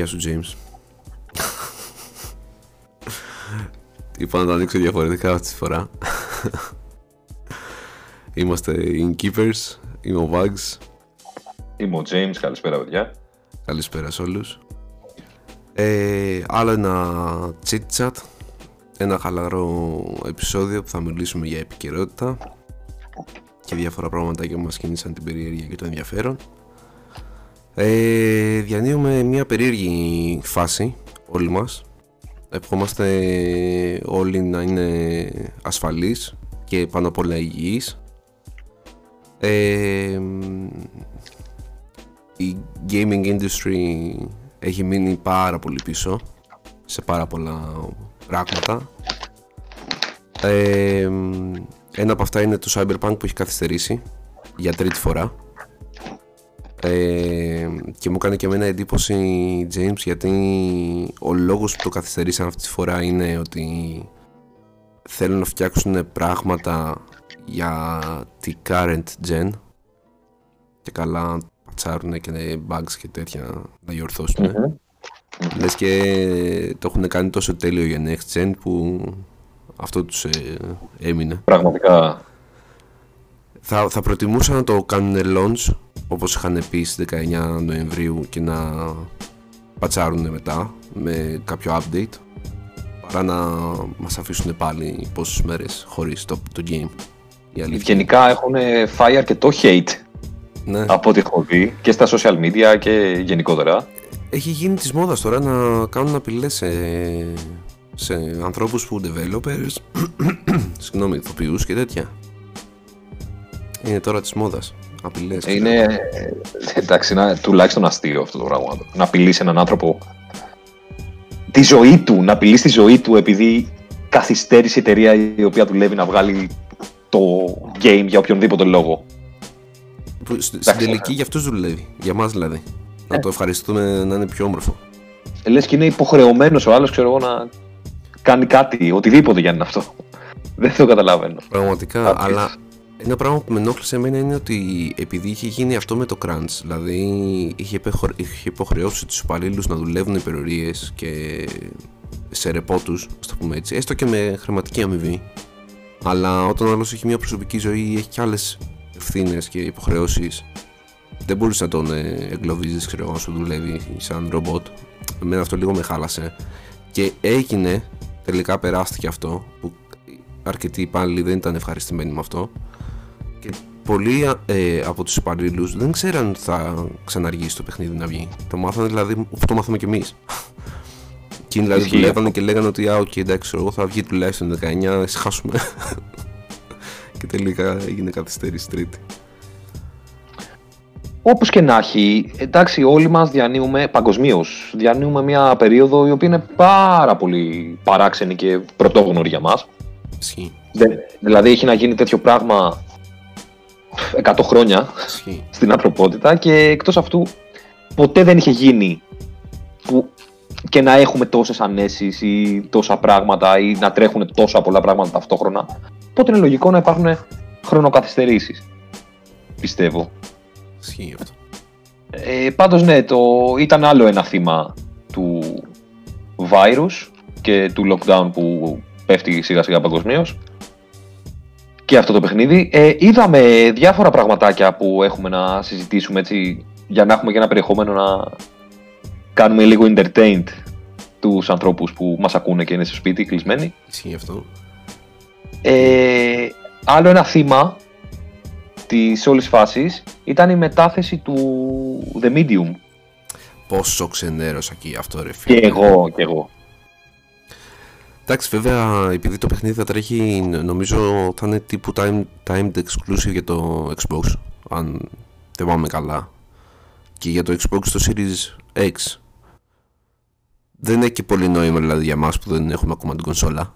Γεια σου, James. Είπα να το ανοίξω διαφορετικά αυτή τη φορά. Είμαστε Inkeepers, είμαι ο Vags. Είμαι ο James, καλησπέρα παιδιά. Καλησπέρα σε όλους. Ε, άλλο ένα chit chat, ένα χαλαρό επεισόδιο που θα μιλήσουμε για επικαιρότητα και διάφορα πράγματα που μας κίνησαν την περιέργεια και το ενδιαφέρον. Ε, διανύουμε μια περίεργη φάση όλοι μας. Ευχόμαστε όλοι να είναι ασφαλείς και πάνω απ' όλα υγιείς. Ε, η gaming industry έχει μείνει πάρα πολύ πίσω σε πάρα πολλά πράγματα. Ε, ένα από αυτά είναι το Cyberpunk που έχει καθυστερήσει για τρίτη φορά. Ε, και μου κάνει και εμένα εντύπωση James γιατί ο λόγος που το καθυστερήσαν αυτή τη φορά είναι ότι θέλουν να φτιάξουν πράγματα για τη current gen και καλά πατσάρουν και bugs και τέτοια να διορθώσουν mm-hmm. λες και το έχουν κάνει τόσο τέλειο για next gen που αυτό τους ε, έμεινε. Πραγματικά θα, θα προτιμούσα να το κάνουν launch όπως είχαν πει στις 19 Νοεμβρίου και να πατσάρουν μετά με κάποιο update παρά να μας αφήσουν πάλι πόσες μέρες χωρίς το, το game. Γενικά έχουν φάει αρκετό hate ναι. από ό,τι έχω δει και στα social media και γενικότερα. Έχει γίνει της μόδας τώρα να κάνουν απειλές σε, σε ανθρώπους που developers, συγγνώμη, ηθοποιούς και τέτοια. Είναι τώρα της μόδας. Απειλές. Είναι, εντάξει, είναι τουλάχιστον αστείο αυτό το πράγμα. Να απειλήσει έναν άνθρωπο τη ζωή του, να απειλήσει τη ζωή του επειδή καθυστέρησε η εταιρεία η οποία δουλεύει να βγάλει το game για οποιονδήποτε λόγο. Στην τελική για αυτούς δουλεύει, για μας δηλαδή. Να το ευχαριστούμε να είναι πιο όμορφο. Ε, λες και είναι υποχρεωμένος ο άλλος, ξέρω εγώ, να κάνει κάτι, οτιδήποτε για να είναι αυτό. Δεν το καταλαβαίνω. Πραγματικά, αλλά ένα πράγμα που με ενόχλησε εμένα είναι ότι επειδή είχε γίνει αυτό με το crunch, δηλαδή είχε, υποχρεώσει τους υπαλλήλους να δουλεύουν υπερορίε και σε ρεπό του, το πούμε έτσι, έστω και με χρηματική αμοιβή. Αλλά όταν ο άλλος έχει μια προσωπική ζωή ή έχει και άλλες ευθύνες και υποχρεώσεις, δεν μπορούσε να τον ε, εγκλωβίζεις, ξέρω εγώ, σου δουλεύει σαν ρομπότ. Εμένα αυτό λίγο με χάλασε. Και έγινε, τελικά περάστηκε αυτό, που αρκετοί υπάλληλοι δεν ήταν ευχαριστημένοι με αυτό και πολλοί ε, από τους υπαλλήλους δεν ξέραν ότι θα ξαναργήσει το παιχνίδι να βγει. Το μάθανε δηλαδή, αυτό μάθαμε κι εμείς. Και δηλαδή δουλεύανε και λέγανε ότι α, οκ, εντάξει, εγώ θα βγει τουλάχιστον 19, χάσουμε. και τελικά έγινε καθυστέρηση τρίτη. Όπως και να έχει, εντάξει, όλοι μας διανύουμε παγκοσμίως. Διανύουμε μια περίοδο η οποία είναι πάρα πολύ παράξενη και πρωτόγνωρη για μας. Δηλαδή, έχει να γίνει τέτοιο πράγμα 100 χρόνια στην ανθρωπότητα και εκτός αυτού ποτέ δεν είχε γίνει που και να έχουμε τόσες ανέσεις ή τόσα πράγματα ή να τρέχουν τόσα πολλά πράγματα ταυτόχρονα οπότε είναι λογικό να υπάρχουν χρονοκαθυστερήσεις πιστεύω. Ισχύει αυτό. Ε, Πάντως ναι, το, ήταν άλλο ένα θύμα του virus και του lockdown που πέφτει σιγά σιγά παγκοσμίως και αυτό το παιχνίδι. Ε, είδαμε διάφορα πραγματάκια που έχουμε να συζητήσουμε έτσι, για να έχουμε και ένα περιεχόμενο να κάνουμε λίγο entertained τους ανθρώπους που μας ακούνε και είναι στο σπίτι κλεισμένοι. Ισχύει αυτό. Ε, άλλο ένα θύμα της όλης φάσης ήταν η μετάθεση του The Medium. Πόσο ξενέρωσα εκεί αυτό ρε φίλε. Και εγώ, και εγώ. Εντάξει, βέβαια, επειδή το παιχνίδι θα τρέχει, νομίζω θα είναι τύπου time, timed exclusive για το Xbox, αν δεν πάμε καλά. Και για το Xbox το Series X. Δεν έχει και πολύ νόημα δηλαδή για μας που δεν έχουμε ακόμα την κονσόλα.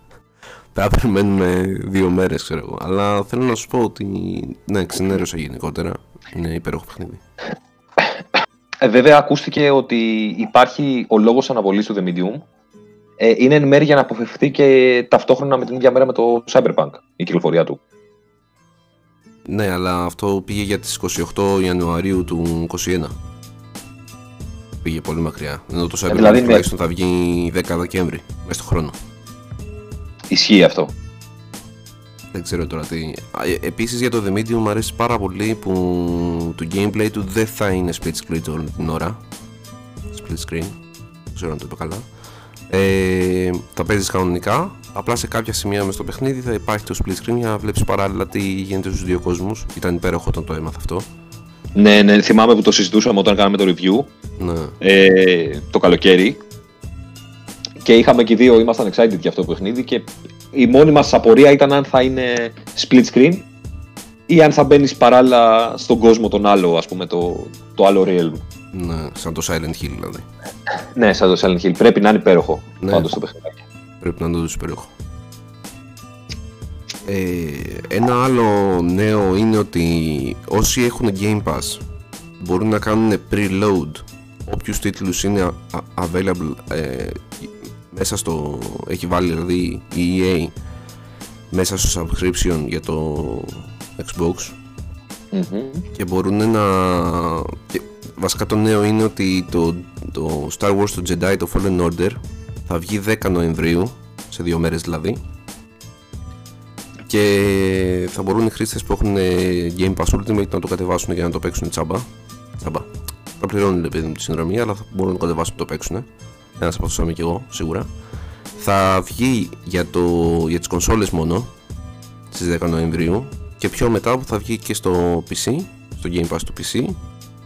Θα περιμένουμε δύο μέρες, ξέρω εγώ. Αλλά θέλω να σου πω ότι ναι, ξενέρωσα γενικότερα. Είναι υπέροχο παιχνίδι. Ε, βέβαια, ακούστηκε ότι υπάρχει ο λόγος αναβολής του The Medium ε, είναι εν μέρει για να αποφευθεί και ταυτόχρονα με την ίδια μέρα με το Cyberpunk η κυκλοφορία του. Ναι, αλλά αυτό πήγε για τις 28 Ιανουαρίου του 2021. πήγε πολύ μακριά. Ενώ το Cyberpunk ε, δηλαδή, τουλάχιστον θα βγει 10 Δεκέμβρη, μέσα στο χρόνο. Ισχύει αυτό. Δεν ξέρω τώρα τι. Ε, Επίσης για το The Medium μου αρέσει πάρα πολύ που το gameplay του δεν θα είναι split screen όλη την ώρα. Split screen. Δεν ξέρω αν το είπα καλά. Ε, θα παίζεις κανονικά. Απλά σε κάποια σημεία μες στο παιχνίδι θα υπάρχει το split screen για να βλέπεις παράλληλα τι γίνεται στους δύο κόσμους. Ήταν υπέροχο όταν το έμαθα αυτό. Ναι, ναι, θυμάμαι που το συζητούσαμε όταν κάναμε το review. Ναι. Ε, το καλοκαίρι. Και είχαμε και οι δύο, ήμασταν excited για αυτό το παιχνίδι και η μόνη μας απορία ήταν αν θα είναι split screen ή αν θα μπαίνεις παράλληλα στον κόσμο τον άλλο, ας πούμε, το, το άλλο realm. Ναι, σαν το Silent Hill δηλαδή. Ναι, σαν το Silent Hill. Πρέπει να είναι υπέροχο ναι. πάντως το παιχνίδι. Πρέπει να είναι το υπέροχο. Ε, ένα άλλο νέο είναι ότι όσοι έχουν Game Pass μπορούν να κάνουν preload όποιους τίτλους είναι available ε, μέσα στο έχει βάλει δηλαδή η EA μέσα στο subscription για το Xbox και μπορούν να βασικά το νέο είναι ότι το, το Star Wars το Jedi το Fallen Order θα βγει 10 Νοεμβρίου σε δύο μέρες δηλαδή. Και θα μπορούν οι χρήστες που έχουν Game Pass Ultimate να το κατεβάσουν για να το παίξουν τσάμπα. Τσάμπα. Θα πληρώνουν επειδή μου τη συνδρομή αλλά θα μπορούν να το κατεβάσουν να το παίξουν ένας από αυτούς είμαι και εγώ σίγουρα. Θα βγει για, το, για τις κονσόλες μόνο στις 10 Νοεμβρίου. Και πιο μετά που θα βγει και στο PC στο Game Pass του PC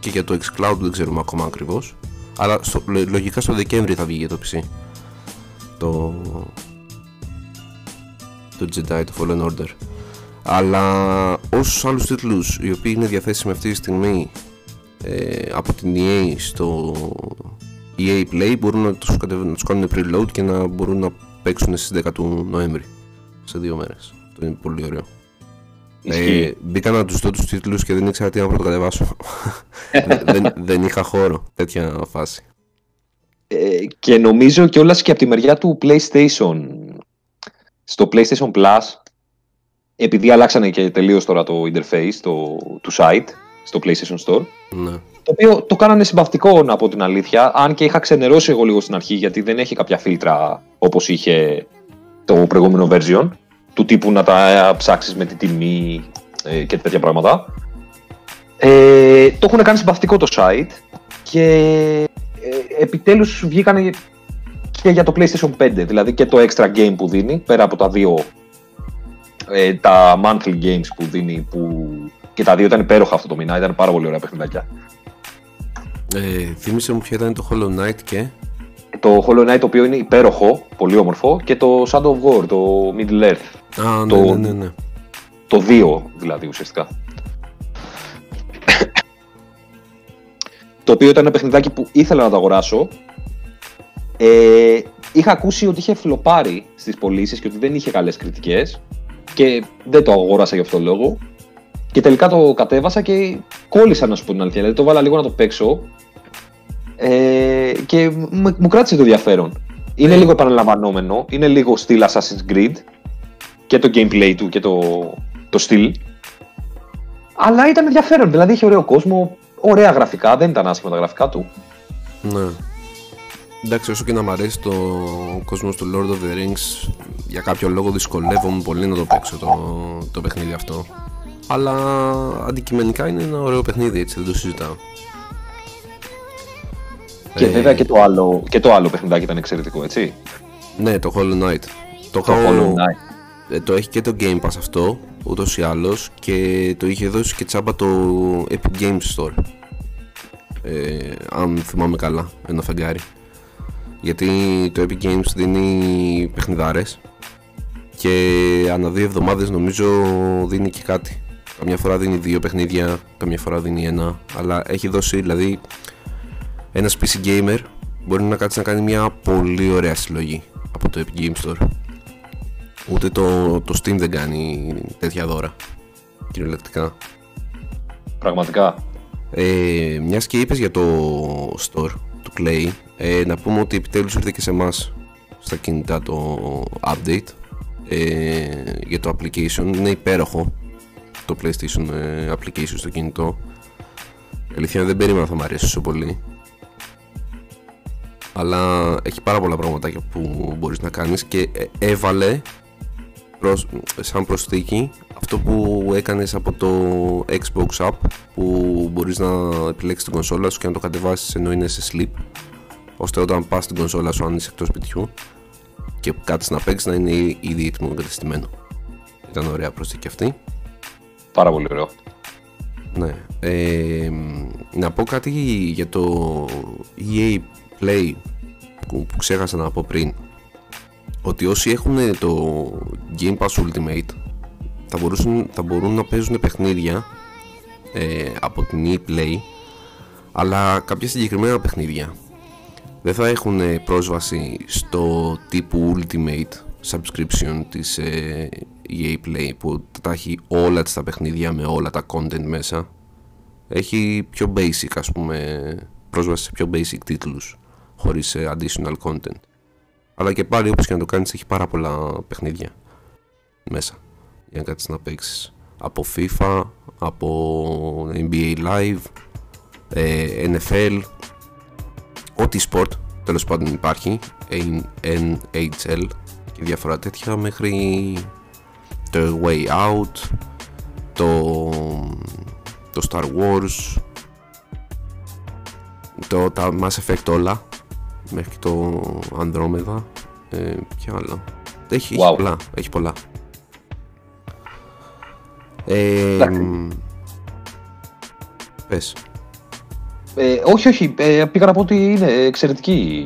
και για το xCloud δεν ξέρουμε ακόμα ακριβώς. Αλλά στο, λογικά στο Δεκέμβρη θα βγει για το PC το, το Jedi, το Fallen Order. Αλλά όσους άλλους τίτλους οι οποίοι είναι διαθέσιμοι αυτή τη στιγμή ε, από την EA στο EA Play μπορούν να τους, να τους κάνουν preload και να μπορούν να παίξουν στις 10 του Νοέμβρη σε δύο μέρες. Αυτό είναι πολύ ωραίο ε, μπήκα να τους δω τους τίτλους και δεν ήξερα τι να πρωτοκατεβάσω δεν, δεν είχα χώρο τέτοια φάση. Ε, και νομίζω και όλα και από τη μεριά του PlayStation στο PlayStation Plus επειδή αλλάξανε και τελείως τώρα το interface το, του site στο PlayStation Store ναι. το οποίο το κάνανε συμπαυτικό από την αλήθεια αν και είχα ξενερώσει εγώ λίγο στην αρχή γιατί δεν έχει κάποια φίλτρα όπως είχε το προηγούμενο version του τύπου να τα ψάξεις με τη τιμή ε, και τέτοια πράγματα ε, το έχουν κάνει συμπαυτικό το site και ε, επιτέλους βγήκανε και για το PlayStation 5, δηλαδή και το extra game που δίνει, πέρα από τα δύο ε, τα monthly games που δίνει, που και τα δύο ήταν υπέροχα αυτό το μήνα, ήταν πάρα πολύ ωραία παιχνιδάκια. Ε, θύμισε μου ποιο ήταν το Hollow Knight και... Το Hollow Knight το οποίο είναι υπέροχο, πολύ όμορφο και το Shadow of War, το Middle Earth. Α, ναι, το, ναι, ναι, ναι. Το 2 δηλαδή ουσιαστικά. το οποίο ήταν ένα παιχνιδάκι που ήθελα να το αγοράσω ε, είχα ακούσει ότι είχε φλοπάρει στις πωλήσεις και ότι δεν είχε καλές κριτικές και δεν το αγόρασα γι' αυτό το λόγο. Και τελικά το κατέβασα και κόλλησα να σου πω την αλήθεια. Δηλαδή το βάλα λίγο να το παίξω ε, και μου, κράτησε το ενδιαφέρον. Είναι λίγο επαναλαμβανόμενο, είναι λίγο στυλ Assassin's Creed και το gameplay του και το, το στυλ. Αλλά ήταν ενδιαφέρον, δηλαδή είχε ωραίο κόσμο, ωραία γραφικά, δεν ήταν άσχημα τα γραφικά του. Ναι. Εντάξει, όσο και να μ' αρέσει το κόσμο του Lord of the Rings, για κάποιο λόγο δυσκολεύομαι πολύ να το παίξω το, το παιχνίδι αυτό. Αλλά αντικειμενικά είναι ένα ωραίο παιχνίδι, έτσι, δεν το συζητάω. Και ε... βέβαια και το, άλλο, και το άλλο παιχνιδάκι ήταν εξαιρετικό, έτσι. Ναι, το Hollow Knight. Το, το Hollow Knight. Ε, το έχει και το Game Pass αυτό, ούτως ή άλλως, και το είχε δώσει και τσάμπα το Epic Games Store. Ε, αν θυμάμαι καλά, ένα φεγγάρι γιατί το Epic Games δίνει παιχνιδάρες και ανά δύο εβδομάδες νομίζω δίνει και κάτι καμιά φορά δίνει δύο παιχνίδια, καμιά φορά δίνει ένα αλλά έχει δώσει δηλαδή ένας PC gamer μπορεί να κάτσει να κάνει μια πολύ ωραία συλλογή από το Epic Games Store ούτε το, το Steam δεν κάνει τέτοια δώρα κυριολεκτικά πραγματικά ε, μιας και είπες για το store του Clay ε, να πούμε ότι επιτέλους ήρθε και σε εμάς στα κινητά το update ε, για το application. Είναι υπέροχο το PlayStation ε, application στο κινητό. Η αλήθεια δεν περίμενα θα μου αρέσει τόσο πολύ. Αλλά έχει πάρα πολλά πράγματα που μπορείς να κάνεις και ε, έβαλε προς, σαν προσθήκη αυτό που έκανες από το Xbox App που μπορείς να επιλέξεις την κονσόλα σου και να το κατεβάσεις ενώ είναι σε sleep ώστε όταν πας στην κονσόλα σου αν είσαι εκτός σπιτιού και κάτσεις να παίξεις να είναι ήδη έτοιμο εγκαταστημένο ήταν ωραία προσθήκη αυτή. Πάρα πολύ ωραίο. Ναι. Ε, να πω κάτι για το EA Play που, που ξέχασα να πω πριν ότι όσοι έχουν το Game Pass Ultimate θα, μπορούσαν, θα μπορούν να παίζουν παιχνίδια ε, από την e-play αλλά κάποια συγκεκριμένα παιχνίδια. Δεν θα έχουν πρόσβαση στο τύπου Ultimate subscription της ε, EA Play που τα έχει όλα τα παιχνίδια με όλα τα content μέσα. Έχει πιο basic ας πούμε πρόσβαση σε πιο basic τίτλους χωρίς ε, additional content. Αλλά και πάλι όπως και να το κάνεις έχει πάρα πολλά παιχνίδια μέσα για να κάτσεις να παίξεις. Από FIFA, από NBA Live, ε, NFL, ό,τι sport τέλος πάντων υπάρχει, NHL και διάφορα τέτοια μέχρι το Way Out, το, το Star Wars, το, τα Mass Effect όλα μέχρι το Andromeda ε, και άλλα. Έχει, έχει πολλά, έχει πολλά. Ε, πες. Ε, όχι, όχι. Ε, πήγα να πω ότι είναι εξαιρετική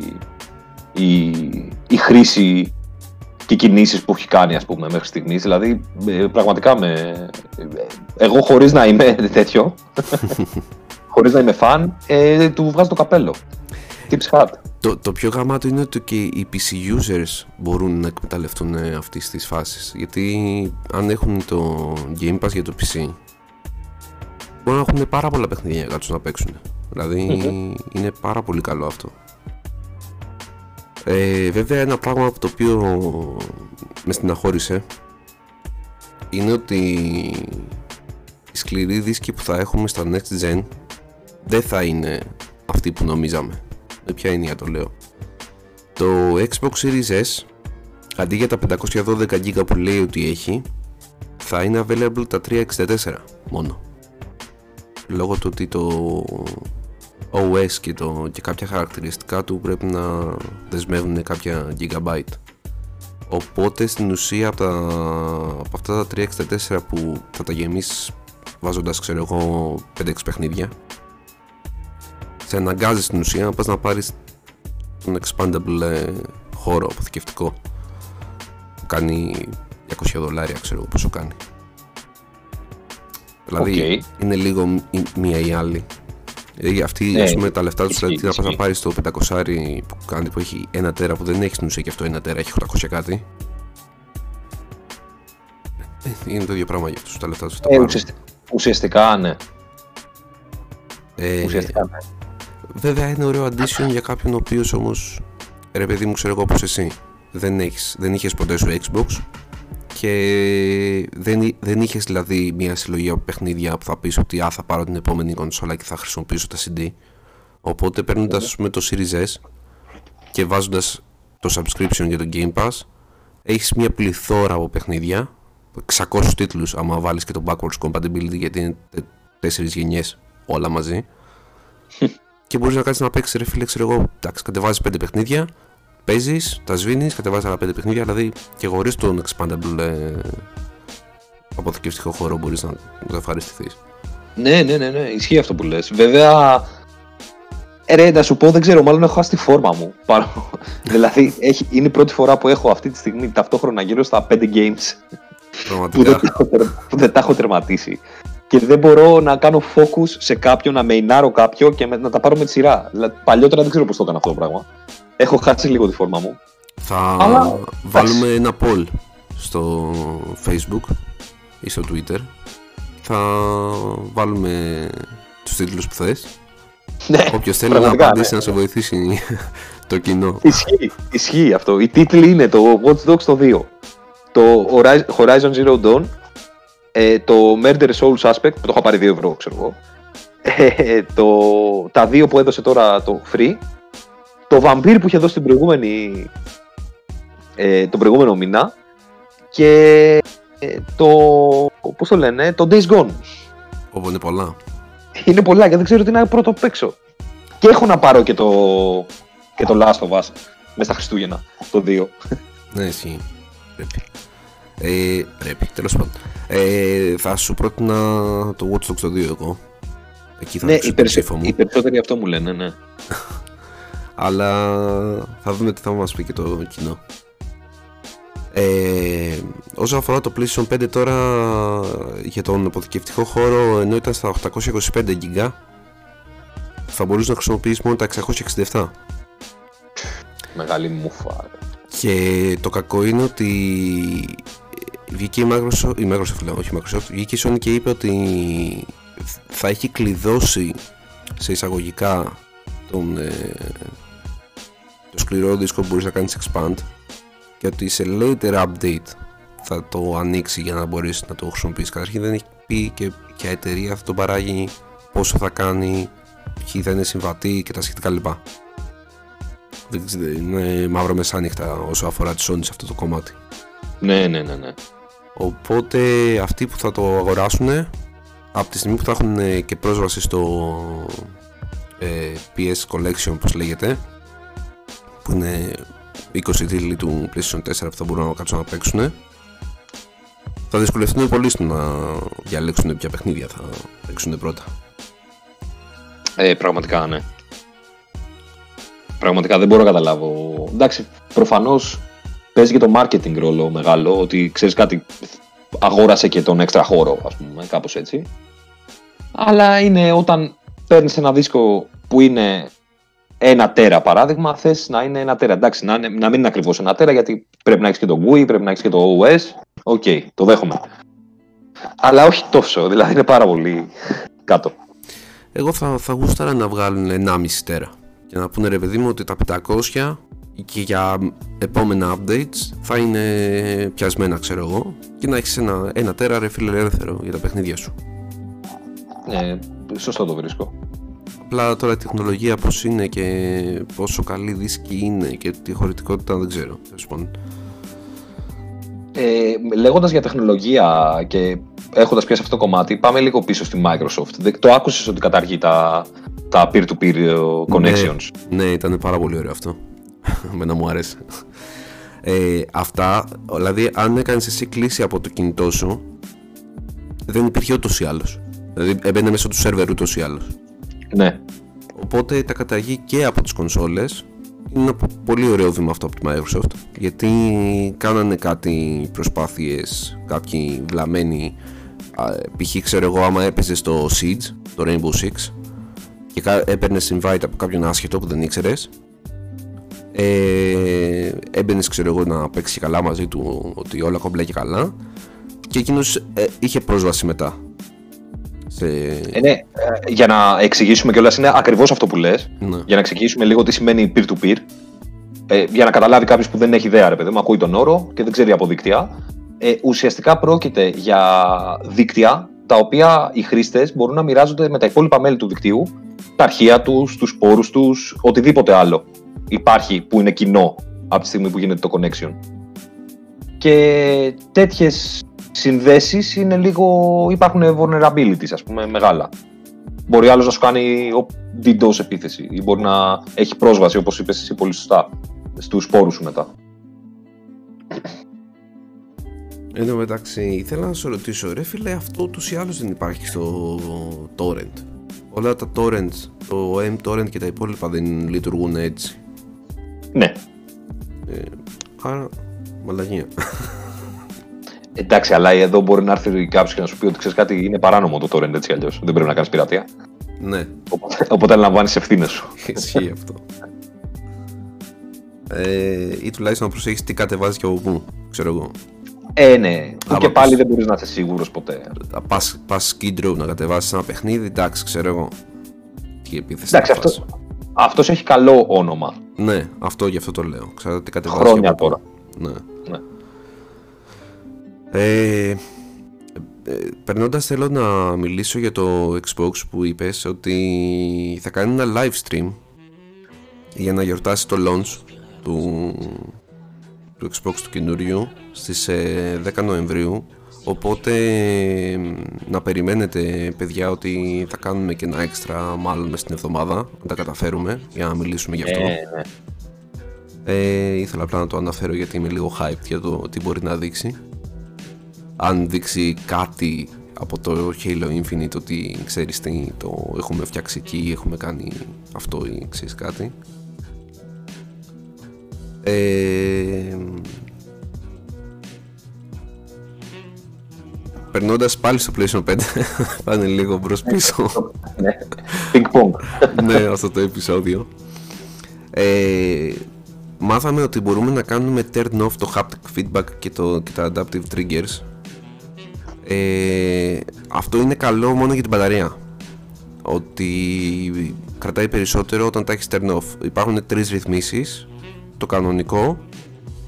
η, η χρήση και οι κινήσεις που έχει κάνει ας πούμε μέχρι στιγμής. Δηλαδή ε, πραγματικά με... Ε, εγώ χωρίς να είμαι τέτοιο, χωρίς να είμαι φαν, ε, του βγάζω το καπέλο. Tips hat. Το, το πιο γαμάτο είναι ότι και οι PC users μπορούν να εκμεταλλευτούν ε, αυτής της φάσης. Γιατί αν έχουν το Game Pass για το PC, μπορούν να έχουν πάρα πολλά παιχνίδια για να παίξουν. δηλαδη είναι πάρα πολύ καλό αυτό. Ε, βέβαια ένα πράγμα από το οποίο με στεναχώρησε είναι ότι η σκληρή δίσκη που θα έχουμε στα Next Gen δεν θα είναι αυτή που νομίζαμε με ποια έννοια το λέω. Το Xbox Series S αντί για τα 512 GB που λέει ότι έχει θα είναι available τα 364 μόνο λόγω του ότι το OS και, το, και κάποια χαρακτηριστικά του πρέπει να δεσμεύουν κάποια gigabyte οπότε στην ουσία από, τα, από αυτά τα 364 που θα τα γεμίσεις βάζοντας ξέρω εγώ 5-6 παιχνίδια σε αναγκάζει στην ουσία να πας να πάρεις τον expandable ε, χώρο αποθηκευτικό που κάνει 200 δολάρια ξέρω πόσο κάνει δηλαδή είναι λίγο μία ή άλλη Δηλαδή αυτοί ναι, ας πούμε, τα λεφτά τους δηλαδή να πας να πάρεις το 500 που, κάνει, που έχει ένα τέρα που δεν έχει στην ουσία και αυτό ένα τέρα, έχει 800 κάτι. Ε, είναι το ίδιο πράγμα για αυτούς τα λεφτά τους. Ε, ουσιαστικά, ναι. Ε, ουσιαστικά ναι. Βέβαια είναι ωραίο addition για κάποιον ο οποίος όμως, ρε παιδί μου, ξέρω εγώ όπω εσύ, δεν, έχεις, δεν είχες ποτέ σου Xbox και δεν, δεν είχες δηλαδή μια συλλογή από παιχνίδια που θα πεις ότι α, θα πάρω την επόμενη κονσόλα και θα χρησιμοποιήσω τα CD. Οπότε παίρνοντας mm. το Series S και βάζοντας το subscription για το Game Pass, έχεις μια πληθώρα από παιχνίδια. 600 τίτλους, άμα βάλεις και το backwards compatibility, γιατί είναι τέσσερις γενιές όλα μαζί. και μπορείς να κάτσεις να παίξεις ρε φίλε, ξέρω εγώ. Εντάξει, κατεβάζεις πέντε παιχνίδια, παίζεις, τα σβήνεις, κατεβάζεις άλλα πέντε παιχνίδια. Δηλαδή και χωρίς τον expandable ε, αποθηκευτικό χώρο μπορείς να, να ευχαριστηθεί. Ναι, ναι, ναι, ναι, ισχύει αυτό που λες. Βέβαια, ε, ρε, να σου πω, δεν ξέρω, μάλλον έχω χάσει τη φόρμα μου. δηλαδή, έχει, είναι η πρώτη φορά που έχω αυτή τη στιγμή ταυτόχρονα γύρω στα 5 games που δεν, που δεν τα έχω τερματίσει και δεν μπορώ να κάνω focus σε κάποιον, να μεϊνάρω κάποιο και να τα πάρω με τη σειρά. Δηλαδή, παλιότερα δεν ξέρω πώς το έκανα αυτό το πράγμα. Έχω χάσει λίγο τη φόρμα μου. Θα βάλουμε ένα poll στο facebook ή στο twitter. Θα βάλουμε τους τίτλους που θες. Ναι, Όποιος θέλει να απαντήσει ναι. να σε βοηθήσει το κοινό. Ισχύει, ισχύει αυτό. Η τίτλοι είναι το Watch Dogs το 2. Το Horizon Zero Dawn ε, το Murder Soul Suspect, που το έχω πάρει 2 ευρώ, ξέρω εγώ. Ε, το, τα δύο που έδωσε τώρα το Free το Vampire που είχε δώσει την προηγούμενη, ε, τον προηγούμενο μήνα και ε, το, πώς το λένε, το Days Gone. Όπου είναι πολλά. Είναι πολλά και δεν ξέρω τι να πρώτο παίξω. Και έχω να πάρω και το, και το Last of Us μέσα στα Χριστούγεννα, το 2. Ναι, εσύ. Πρέπει. Ε, πρέπει, τέλος πάντων. Ε, θα σου πρότεινα το Watch Dogs το 2 εγώ. Εκεί θα ναι, οι, περισ... μου. οι περισσότεροι αυτό μου λένε, ναι. Αλλά θα δούμε τι θα μας πει και το κοινό. Ε, όσο αφορά το PlayStation 5 τώρα για τον αποθηκευτικό χώρο ενώ ήταν στα 825 GB θα μπορούσε να χρησιμοποιήσεις μόνο τα 667 Μεγάλη μουφα Και το κακό είναι ότι βγήκε η Microsoft, η Microsoft λέω, όχι η Microsoft, βγήκε η Sony και είπε ότι θα έχει κλειδώσει σε εισαγωγικά τον, ε, το σκληρό δίσκο που μπορείς να κάνεις expand και ότι σε later update θα το ανοίξει για να μπορείς να το χρησιμοποιήσεις καταρχήν δεν έχει πει και ποια εταιρεία θα το παράγει πόσο θα κάνει ποιοι θα είναι συμβατοί και τα σχετικά λοιπά. Είναι μαύρο μεσάνυχτα όσο αφορά τη Sony σε αυτό το κομμάτι. Ναι ναι ναι ναι οπότε αυτοί που θα το αγοράσουν από τη στιγμή που θα έχουν και πρόσβαση στο ε, PS Collection όπως λέγεται που είναι 20 τίτλοι του PlayStation 4 που θα μπορούν να κάτσουν να παίξουν θα δυσκολευτούν πολύ στο να διαλέξουν ποια παιχνίδια θα παίξουν πρώτα. Ε, πραγματικά ναι. Πραγματικά δεν μπορώ να καταλάβω. Εντάξει, προφανώς παίζει και το marketing ρόλο μεγάλο, ότι ξέρεις κάτι, αγόρασε και τον έξτρα χώρο, ας πούμε, κάπως έτσι. Αλλά είναι όταν παίρνεις ένα δίσκο που είναι ένα τέρα παράδειγμα, θες να είναι ένα τέρα. Εντάξει, να, να μην είναι ακριβώς ένα τέρα, γιατί πρέπει να έχεις και το GUI, πρέπει να έχεις και το OS. OK, okay, το δέχομαι. Αλλά όχι τόσο, δηλαδή είναι πάρα πολύ κάτω. Εγώ θα, θα γούσταρα να βγάλουν 1,5 τέρα. Και να πούνε ρε παιδί μου ότι τα 500 και για επόμενα updates θα είναι πιασμένα, ξέρω εγώ, και να έχεις ένα, ένα τέρα ρε φίλε ελεύθερο για τα παιχνίδια σου. Ναι, σωστό το βρίσκω. Απλά τώρα η τεχνολογία πώς είναι και πόσο καλοί δίσκοι είναι και τη χωρητικότητα δεν ξέρω. Ε, λέγοντας για τεχνολογία και έχοντας πιάσει αυτό το κομμάτι, πάμε λίγο πίσω στη Microsoft. Το άκουσες ότι καταργεί τα, τα peer-to-peer ε, connections; Ναι, ναι, ήταν πάρα πολύ ωραίο αυτό. Μένα μου αρέσει. Ε, αυτά, δηλαδή αν έκανες εσύ κλίση από το κινητό σου, δεν υπήρχε ούτως ή άλλως. Δηλαδή έμπαινε μέσα του σερβερ ούτως ή άλλως. Ναι. Οπότε τα καταργεί και από τις κονσόλες είναι ένα πολύ ωραίο βήμα αυτό από τη Microsoft γιατί κάνανε κάτι προσπάθειες κάποιοι βλαμμένοι π.χ. ξέρω εγώ άμα έπαιζες στο Siege το Rainbow Six και έπαιρνες invite από κάποιον άσχετο που δεν ήξερες. Ε, έμπαινες ξέρω εγώ να παίξεις καλά μαζί του ότι όλα κομπλέ και καλά και εκείνος ε, είχε πρόσβαση μετά ε, ναι, ε, για να εξηγήσουμε κιόλας, είναι ακριβώς αυτό που λες. Ναι. Για να εξηγήσουμε λίγο τι σημαίνει peer-to-peer. Ε, για να καταλάβει κάποιος που δεν έχει ιδέα, ρε παιδί μου, ακούει τον όρο και δεν ξέρει από δίκτυα. Ε, ουσιαστικά πρόκειται για δίκτυα τα οποία οι χρήστες μπορούν να μοιράζονται με τα υπόλοιπα μέλη του δικτύου, τα αρχεία τους, τους πόρους τους, οτιδήποτε άλλο υπάρχει που είναι κοινό από τη στιγμή που γίνεται το connection. Και τέτοιες συνδέσεις είναι λίγο, υπάρχουν vulnerabilities ας πούμε μεγάλα. Μπορεί άλλος να σου κάνει DDoS επίθεση ή μπορεί να έχει πρόσβαση όπως είπες εσύ πολύ σωστά στους σπόρους σου μετά. Εν τω μεταξύ, ήθελα να σου ρωτήσω, ρε φίλε, αυτό ούτως ή άλλως δεν υπάρχει στο torrent. Όλα τα torrents, το M-torrent και τα υπόλοιπα δεν λειτουργούν έτσι. Ναι. Ε, άρα, μαλαγία. Εντάξει, αλλά εδώ μπορεί να έρθει κάποιο και να σου πει ότι ξέρεις κάτι, είναι παράνομο το torrent έτσι αλλιώς. Δεν πρέπει να κάνεις πειρατεία. Ναι. Οπότε, οπότε λαμβάνεις ευθύνες σου. Ισχύει αυτό. Ε, ή τουλάχιστον να προσέχεις τι κατεβάζεις και από πού, ξέρω εγώ. Ε, ναι. Που και πάλι δεν μπορείς να είσαι σίγουρος ποτέ. Πας Skid Row να κατεβάσεις ένα παιχνίδι, εντάξει, ξέρω εγώ. Τι επίθεση. Εντάξει, αυτό, αυτός έχει καλό όνομα. Ναι, αυτό γι' αυτό το λέω. Ξέρω τι κατεβάζει. Χρόνια τώρα. Ναι. ναι. Ε, ε, περνώντας θέλω να μιλήσω για το Xbox που είπες ότι θα κάνει ένα live stream για να γιορτάσει το launch του, του Xbox του καινούριου στις 10 ε, Νοεμβρίου οπότε να περιμένετε παιδιά ότι θα κάνουμε και ένα έξτρα μάλλον μες την εβδομάδα να τα καταφέρουμε για να μιλήσουμε γι' αυτό. Ε, ναι. ε, ήθελα απλά να το αναφέρω γιατί είμαι λίγο hyped για το τι μπορεί να δείξει. Αν δείξει κάτι από το Halo Infinite ότι ξέρεις τι το έχουμε φτιάξει εκεί έχουμε κάνει αυτό ή ξέρεις κάτι. Ε, Περνώντας πάλι στο PlayStation 5, θα είναι λίγο μπρος πίσω. Ναι, ping pong. ναι, αυτό το επεισόδιο. Ε, μάθαμε ότι μπορούμε να κάνουμε turn off το haptic feedback και, το, και τα adaptive triggers. Ε, αυτό είναι καλό μόνο για την μπαταρία. Ότι κρατάει περισσότερο όταν τα έχεις turn off. Υπάρχουν τρεις ρυθμίσεις. Το κανονικό,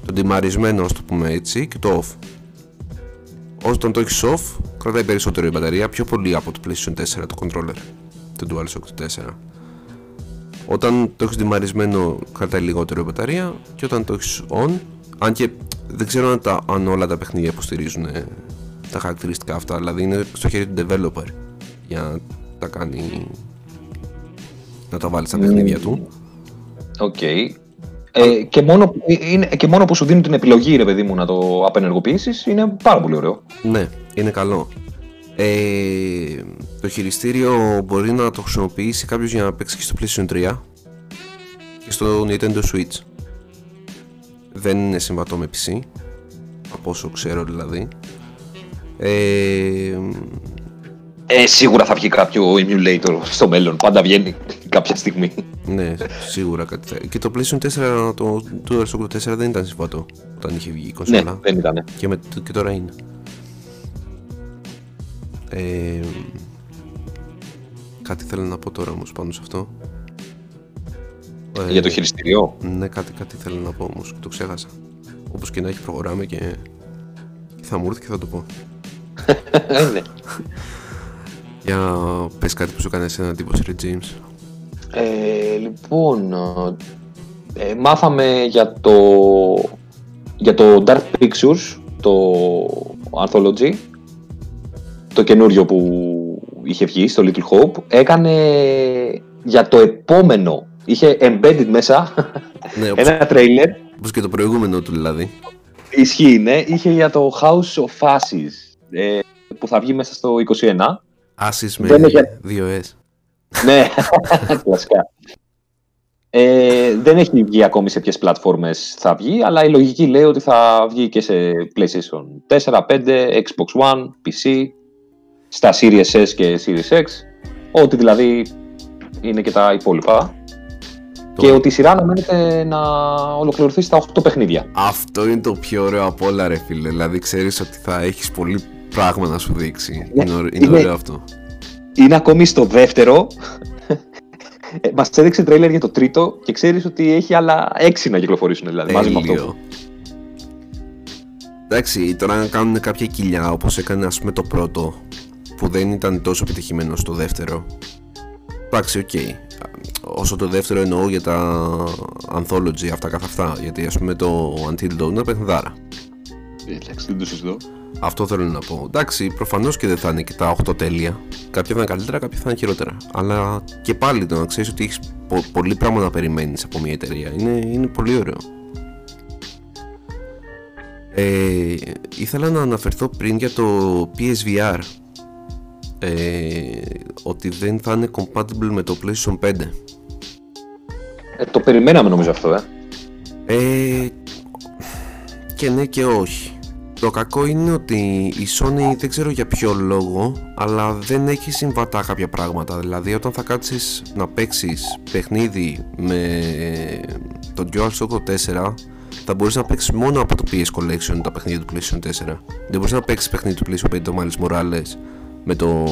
το ντυμαρισμένο, το πούμε έτσι, και το off. Όταν το έχει off, κρατάει περισσότερο η μπαταρία, πιο πολύ από το PlayStation 4 το controller, το DualShock 4. Όταν το έχεις δημαρισμένο, κρατάει λιγότερο η μπαταρία και όταν το έχεις on, αν και δεν ξέρω αν, τα, αν όλα τα παιχνίδια υποστηρίζουν ε, τα χαρακτηριστικά αυτά, δηλαδή είναι στο χέρι του developer για να τα κάνει να τα βάλει στα παιχνίδια του. OK. Okay. Ε, και, μόνο, είναι, και μόνο που σου δίνουν την επιλογή, ρε παιδί μου, να το απενεργοποιήσεις, είναι πάρα πολύ ωραίο. Ναι, είναι καλό. Ε, το χειριστήριο μπορεί να το χρησιμοποιήσει κάποιος για να παίξει και στο PlayStation 3 και στο Nintendo Switch. Δεν είναι συμβατό με PC, από όσο ξέρω δηλαδή. Ε, ε, σίγουρα θα βγει κάποιο emulator στο μέλλον. Πάντα βγαίνει κάποια στιγμή. Ναι, σίγουρα κάτι θα. Και το PlayStation 4, το DualShock 4 δεν ήταν συμβατό όταν είχε βγει η κονσόλα. Ναι, δεν ήταν. Και, με, και τώρα είναι. Ε, κάτι θέλω να πω τώρα όμως πάνω σε αυτό. Ε, Για το χειριστήριο; Ναι, κάτι, κάτι θέλω να πω όμως, το ξέχασα. Όπως και να έχει προχωράμε και, και θα μου έρθει και θα το πω. ναι. Για πες κάτι που σου κάνει ένα εντύπωση, ρε James. Ε, λοιπόν, ε, μάθαμε για το, για το Dark Pictures, το Anthology, το καινούριο που είχε βγει στο Little Hope. Έκανε για το επόμενο, είχε embedded μέσα ναι, ένα trailer. Όπως και το προηγούμενο του δηλαδή. Ισχύει, ναι. Είχε για το House of Ashes, ε, που θα βγει μέσα στο 21. Άσης με είχε... δύο S. ναι, κλασικά. Ε, δεν έχει βγει ακόμη σε ποιες πλατφόρμες θα βγει, αλλά η λογική λέει ότι θα βγει και σε PlayStation 4, 5, Xbox One, PC, στα Series S και Series X, ότι δηλαδή είναι και τα υπόλοιπα. Και ότι η σειρά αναμένεται να ολοκληρωθεί στα 8 παιχνίδια. Αυτό είναι το πιο ωραίο από όλα, ρε φίλε. Δηλαδή, ξέρεις ότι θα έχεις πολύ πράγμα να σου δείξει. Ναι, είναι, είναι, ωραίο αυτό. Είναι ακόμη στο δεύτερο. Ε, Μας έδειξε τρέιλερ για το τρίτο και ξέρεις ότι έχει άλλα έξι να κυκλοφορήσουν δηλαδή. Μαζί με αυτό. Εντάξει, τώρα να κάνουν κάποια κοιλιά όπως έκανε ας πούμε το πρώτο που δεν ήταν τόσο επιτυχημένο στο δεύτερο. Εντάξει, OK. Okay. Όσο το δεύτερο εννοώ για τα anthology αυτά καθ' αυτά. Γιατί ας πούμε το Until Dawn είναι παιχνιδάρα. Εντάξει, δεν το συζητώ. Αυτό θέλω να πω. Εντάξει, προφανώς και δεν θα είναι και τα 8 τέλεια. Κάποια θα είναι καλύτερα, κάποια θα είναι χειρότερα. Αλλά και πάλι το να ξέρεις ότι έχεις πο- πολύ πράγμα να περιμένεις από μια εταιρεία είναι, είναι πολύ ωραίο. Ε, ήθελα να αναφερθώ πριν για το PSVR ε, ότι δεν θα είναι compatible με το PlayStation 5 ε, Το περιμέναμε νομίζω αυτό ε. ε και ναι και όχι το κακό είναι ότι η Sony δεν ξέρω για ποιο λόγο, αλλά δεν έχει συμβατά κάποια πράγματα. Δηλαδή, όταν θα κάτσεις να παίξεις παιχνίδι με το DualShock 4, θα μπορείς να παίξεις μόνο από το PS Collection τα παιχνίδια του PlayStation 4. Δεν μπορείς να παίξεις παιχνίδι του PlayStation 5 το Miles Morales με το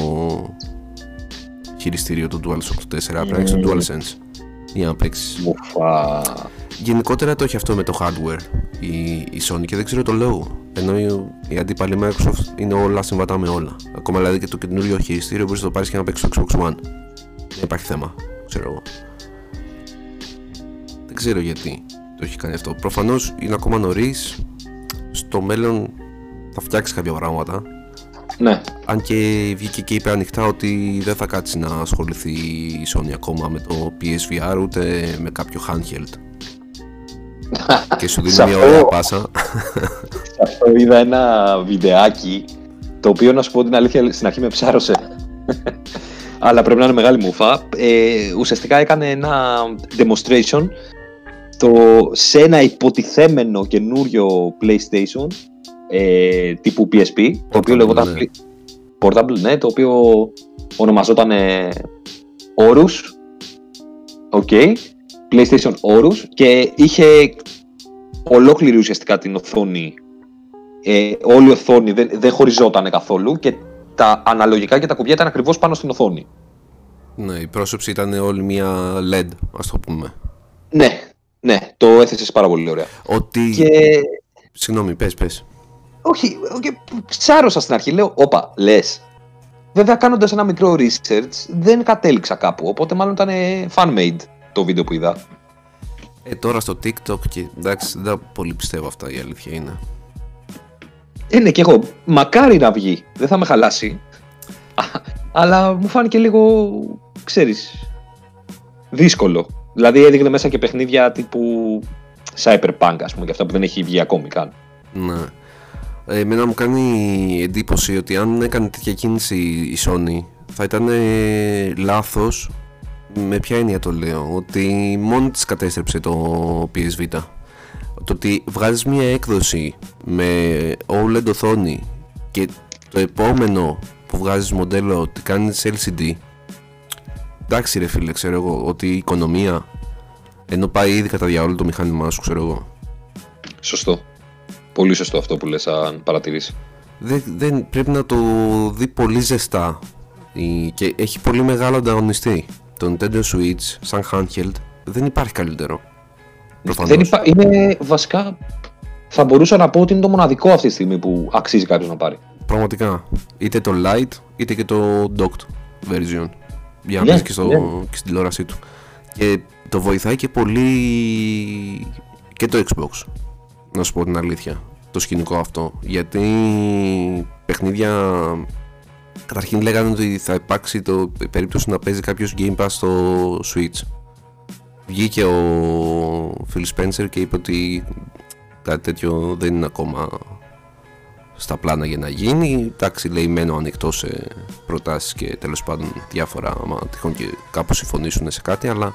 χειριστήριο του DualShock 4. Πρέπει να έχεις το DualSense για να παίξεις. Γενικότερα το έχει αυτό με το hardware η, η Sony και δεν ξέρω το λόγο. Ενώ η, αντίπαλη Microsoft είναι όλα συμβατά με όλα. Ακόμα δηλαδή και το καινούριο χειριστήριο μπορείς να το πάρεις και να παίξεις στο Xbox One. Δεν υπάρχει θέμα, ξέρω εγώ. Δεν ξέρω γιατί το έχει κάνει αυτό. Προφανώς είναι ακόμα νωρίς. Στο μέλλον θα φτιάξεις κάποια πράγματα. Ναι. Αν και βγήκε και είπε ανοιχτά ότι δεν θα κάτσει να ασχοληθεί η Sony ακόμα με το PSVR ούτε με κάποιο handheld. Και σου δίνει μια ωραία πάσα. Σε αυτό είδα ένα βιντεάκι το οποίο να σου πω την αλήθεια στην αρχή με ψάρωσε. Αλλά πρέπει να είναι μεγάλη μουφά. Ε, ουσιαστικά έκανε ένα demonstration το, σε ένα υποτιθέμενο καινούριο PlayStation ε, τύπου PSP, το οποίο λεγόταν ναι. Portable, ναι, το οποίο ονομαζόταν ε, Horus, okay, PlayStation Horus και είχε ολόκληρη ουσιαστικά την οθόνη, ε, όλη η οθόνη δεν, δεν χωριζόταν καθόλου και τα αναλογικά και τα κουμπιά ήταν ακριβώς πάνω στην οθόνη. Ναι, η πρόσωψη ήταν όλη μια LED, ας το πούμε. Ναι, ναι, το έθεσες πάρα πολύ ωραία. Ότι... Και... Συγγνώμη, πες, πες. Όχι, όχι ψάρωσα στην αρχή, λέω, όπα, λες. Βέβαια, κάνοντας ένα μικρό research, δεν κατέληξα κάπου, οπότε μάλλον ήταν fan-made το βίντεο που είδα. Ε, τώρα στο TikTok και εντάξει, δεν πολύ πιστεύω αυτά η αλήθεια είναι. Είναι και εγώ. Μακάρι να βγει. Δεν θα με χαλάσει. Αλλά μου φάνηκε λίγο, ξέρεις, δύσκολο. Δηλαδή έδειχνε μέσα και παιχνίδια τύπου Cyberpunk, ας πούμε, και αυτά που δεν έχει βγει ακόμη καν. Ναι. Ε, εμένα μου κάνει εντύπωση ότι αν έκανε τέτοια κίνηση η Sony θα ήταν ε, λάθος με ποια έννοια το λέω; Ότι μόνη της κατέστρεψε το PSV το ότι βγάζεις μια έκδοση με OLED οθόνη και το επόμενο που βγάζεις μοντέλο ότι κάνεις LCD εντάξει ρε φίλε ξέρω εγώ ότι η οικονομία ενώ πάει ήδη κατά διαόλου το μηχάνημά σου ξέρω εγώ Σωστό Πολύ σωστό αυτό που λες αν παρατηρήσει. Δεν, δεν, πρέπει να το δει πολύ ζεστά και έχει πολύ μεγάλο ανταγωνιστή. Το Nintendo Switch σαν handheld δεν υπάρχει καλύτερο. Δεν υπά... Είναι βασικά θα μπορούσα να πω ότι είναι το μοναδικό αυτή τη στιγμή που αξίζει κάποιος να πάρει. Πραγματικά. Είτε το Lite είτε και το Docked version. Για να yeah, ναι, και, στο, yeah. και στην τηλεόρασή του. Και το βοηθάει και πολύ και το Xbox να σου πω την αλήθεια το σκηνικό αυτό γιατί παιχνίδια καταρχήν λέγανε ότι θα υπάρξει το περίπτωση να παίζει κάποιος Game Pass στο Switch βγήκε ο Phil Spencer και είπε ότι κάτι τέτοιο δεν είναι ακόμα στα πλάνα για να γίνει. Εντάξει, λέει μένω ανοιχτό σε προτάσεις και τέλος πάντων διάφορα άμα τυχόν και κάπου συμφωνήσουν σε κάτι αλλά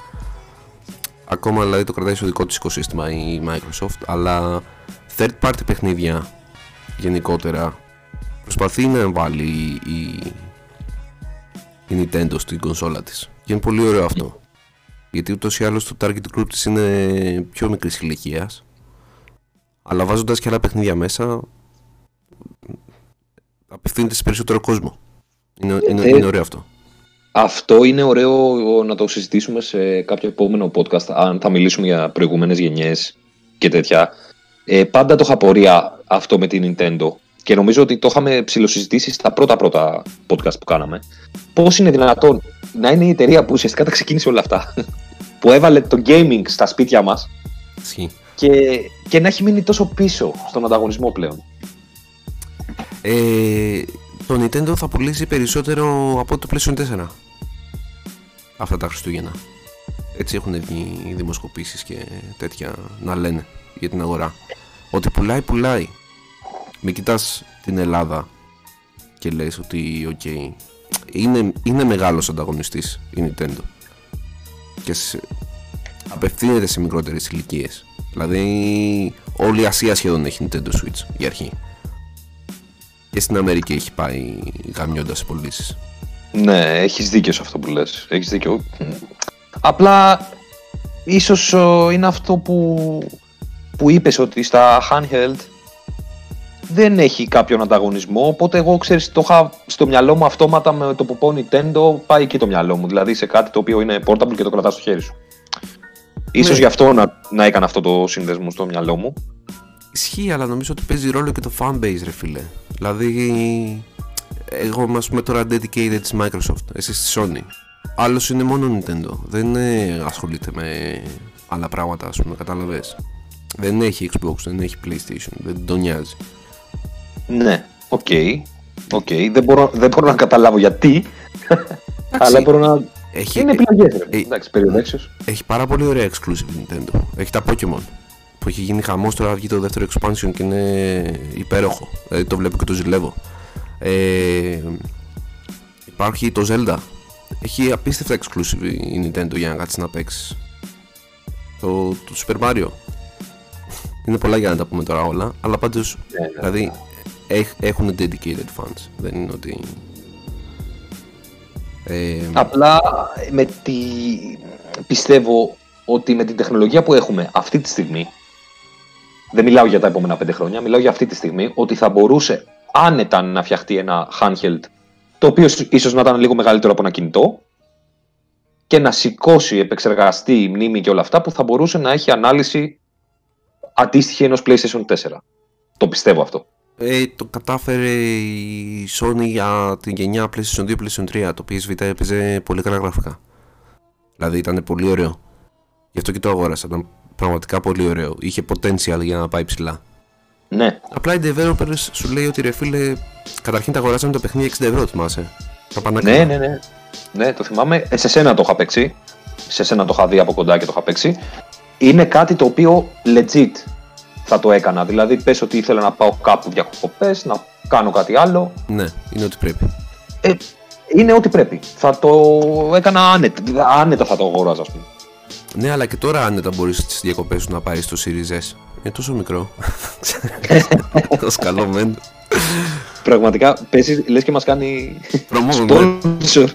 ακόμα δηλαδή το κρατάει στο δικό της οικοσύστημα η Microsoft αλλά third party παιχνίδια γενικότερα προσπαθεί να βάλει η, η Nintendo στην κονσόλα της. Και είναι πολύ ωραίο αυτό. Γιατί ούτως ή άλλως το target group της είναι πιο μικρής ηλικίας. αλλά βάζοντας και άλλα παιχνίδια μέσα απευθύνεται σε περισσότερο κόσμο. Είναι, είναι, ε, είναι ωραίο αυτό. αυτό είναι ωραίο να το συζητήσουμε σε κάποιο επόμενο podcast αν θα μιλήσουμε για προηγούμενες γενιές και τέτοια. Ε, πάντα το είχα πορεία αυτό με την Nintendo και νομίζω ότι το είχαμε ψηλοσυζητήσει στα πρώτα πρώτα podcast που κάναμε. Πώς είναι δυνατόν να είναι η εταιρεία που ουσιαστικά τα ξεκίνησε όλα αυτά, που έβαλε το gaming στα σπίτια μας και, και να έχει μείνει τόσο πίσω στον ανταγωνισμό πλέον. Ε, το Nintendo θα πουλήσει περισσότερο από το PlayStation 4 αυτά τα Χριστούγεννα. Έτσι έχουν βγει οι δημοσκοπήσεις και τέτοια να λένε για την αγορά. Ότι πουλάει, πουλάει. Μην κοιτάς την Ελλάδα και λες ότι okay, είναι, είναι μεγάλος ανταγωνιστής η Nintendo και σε, απευθύνεται σε μικρότερες ηλικίες. Δηλαδή όλη η Ασία σχεδόν έχει Nintendo Switch για αρχή. Και στην Αμερική έχει πάει γαμιώντας σε πωλήσεις. Ναι, έχεις δίκιο σε αυτό που λες. Έχεις δίκιο. Απλά ίσως είναι αυτό που που είπες ότι στα handheld δεν έχει κάποιον ανταγωνισμό, οπότε εγώ ξέρεις το είχα στο μυαλό μου αυτόματα με το που πω Nintendo πάει εκεί το μυαλό μου, δηλαδή σε κάτι το οποίο είναι portable και το κρατάς στο χέρι σου. Ναι. Ίσως γι' αυτό να, να έκανα αυτό το σύνδεσμο στο μυαλό μου. Ισχύει, αλλά νομίζω ότι παίζει ρόλο και το fanbase ρε φίλε. Δηλαδή, εγώ ας πούμε τώρα dedicated της Microsoft, εσύ στη Sony. άλλος είναι μόνο Nintendo. Δεν ασχολείται με άλλα πράγματα, ας πούμε, κατάλαβες. Δεν έχει Xbox, δεν έχει PlayStation, δεν τον νοιάζει. Ναι, okay. Okay. Δεν, μπορώ, δεν μπορώ να καταλάβω γιατί. αλλά μπορώ να. Έχει, είναι επιλογές. Ε, εντάξει, Έχει πάρα πολύ ωραία exclusive Nintendo. Έχει τα Pokémon. Που έχει γίνει χαμός τώρα βγει το δεύτερο expansion και είναι υπέροχο. Δηλαδή το βλέπω και το ζηλεύω. Ε, υπάρχει το Zelda. Έχει απίστευτα exclusive η Nintendo για να κάτσεις να παίξεις. Το, το Super Mario. Είναι πολλά για να τα πούμε τώρα όλα, αλλά πάντως. Ναι, ναι, δηλαδή ναι. Έχουν dedicated fans. Δεν είναι ότι. Ε, Απλά με τη... πιστεύω ότι με την τεχνολογία που έχουμε αυτή τη στιγμή, δεν μιλάω για τα επόμενα πέντε χρόνια, μιλάω για αυτή τη στιγμή, ότι θα μπορούσε άνετα να φτιαχτεί ένα handheld, το οποίο ίσως να ήταν λίγο μεγαλύτερο από ένα κινητό, και να σηκώσει, επεξεργαστεί η μνήμη και όλα αυτά που θα μπορούσε να έχει ανάλυση αντίστοιχη ενός PlayStation 4. Το πιστεύω αυτό. Ε, το κατάφερε η Sony για την γενιά PlayStation 2 PlayStation 3. Το PS Vita έπαιζε πολύ καλά γραφικά. Δηλαδή ήταν πολύ ωραίο. Γι' αυτό και το αγόρασα. Ήταν πραγματικά πολύ ωραίο. Είχε potential για να πάει ψηλά. Ναι. Απλά οι developers σου λέει ότι ρε φίλε, καταρχήν τα αγοράσαμε το παιχνίδι 60 ευρώ, θυμάσαι. Ναι, ναι, ναι. Ναι, το θυμάμαι. Ε, σε σένα το είχα παίξει. Σε σένα το είχα δει από κοντά και το είχα παίξει. Είναι κάτι το οποίο legit θα το έκανα. Δηλαδή, πες ότι ήθελα να πάω κάπου διακοπές, να κάνω κάτι άλλο. Ναι, είναι ό,τι πρέπει. Ε, είναι ό,τι πρέπει. Θα το έκανα άνετα. Άνετα θα το αγοράζα, ας πούμε. Ναι, αλλά και τώρα άνετα μπορείς στις διακοπές σου να πάρει το Series S. Είναι τόσο μικρό. Το σκαλωμένο. Πραγματικά πέσεις, λες και μας κάνει. Sponsor.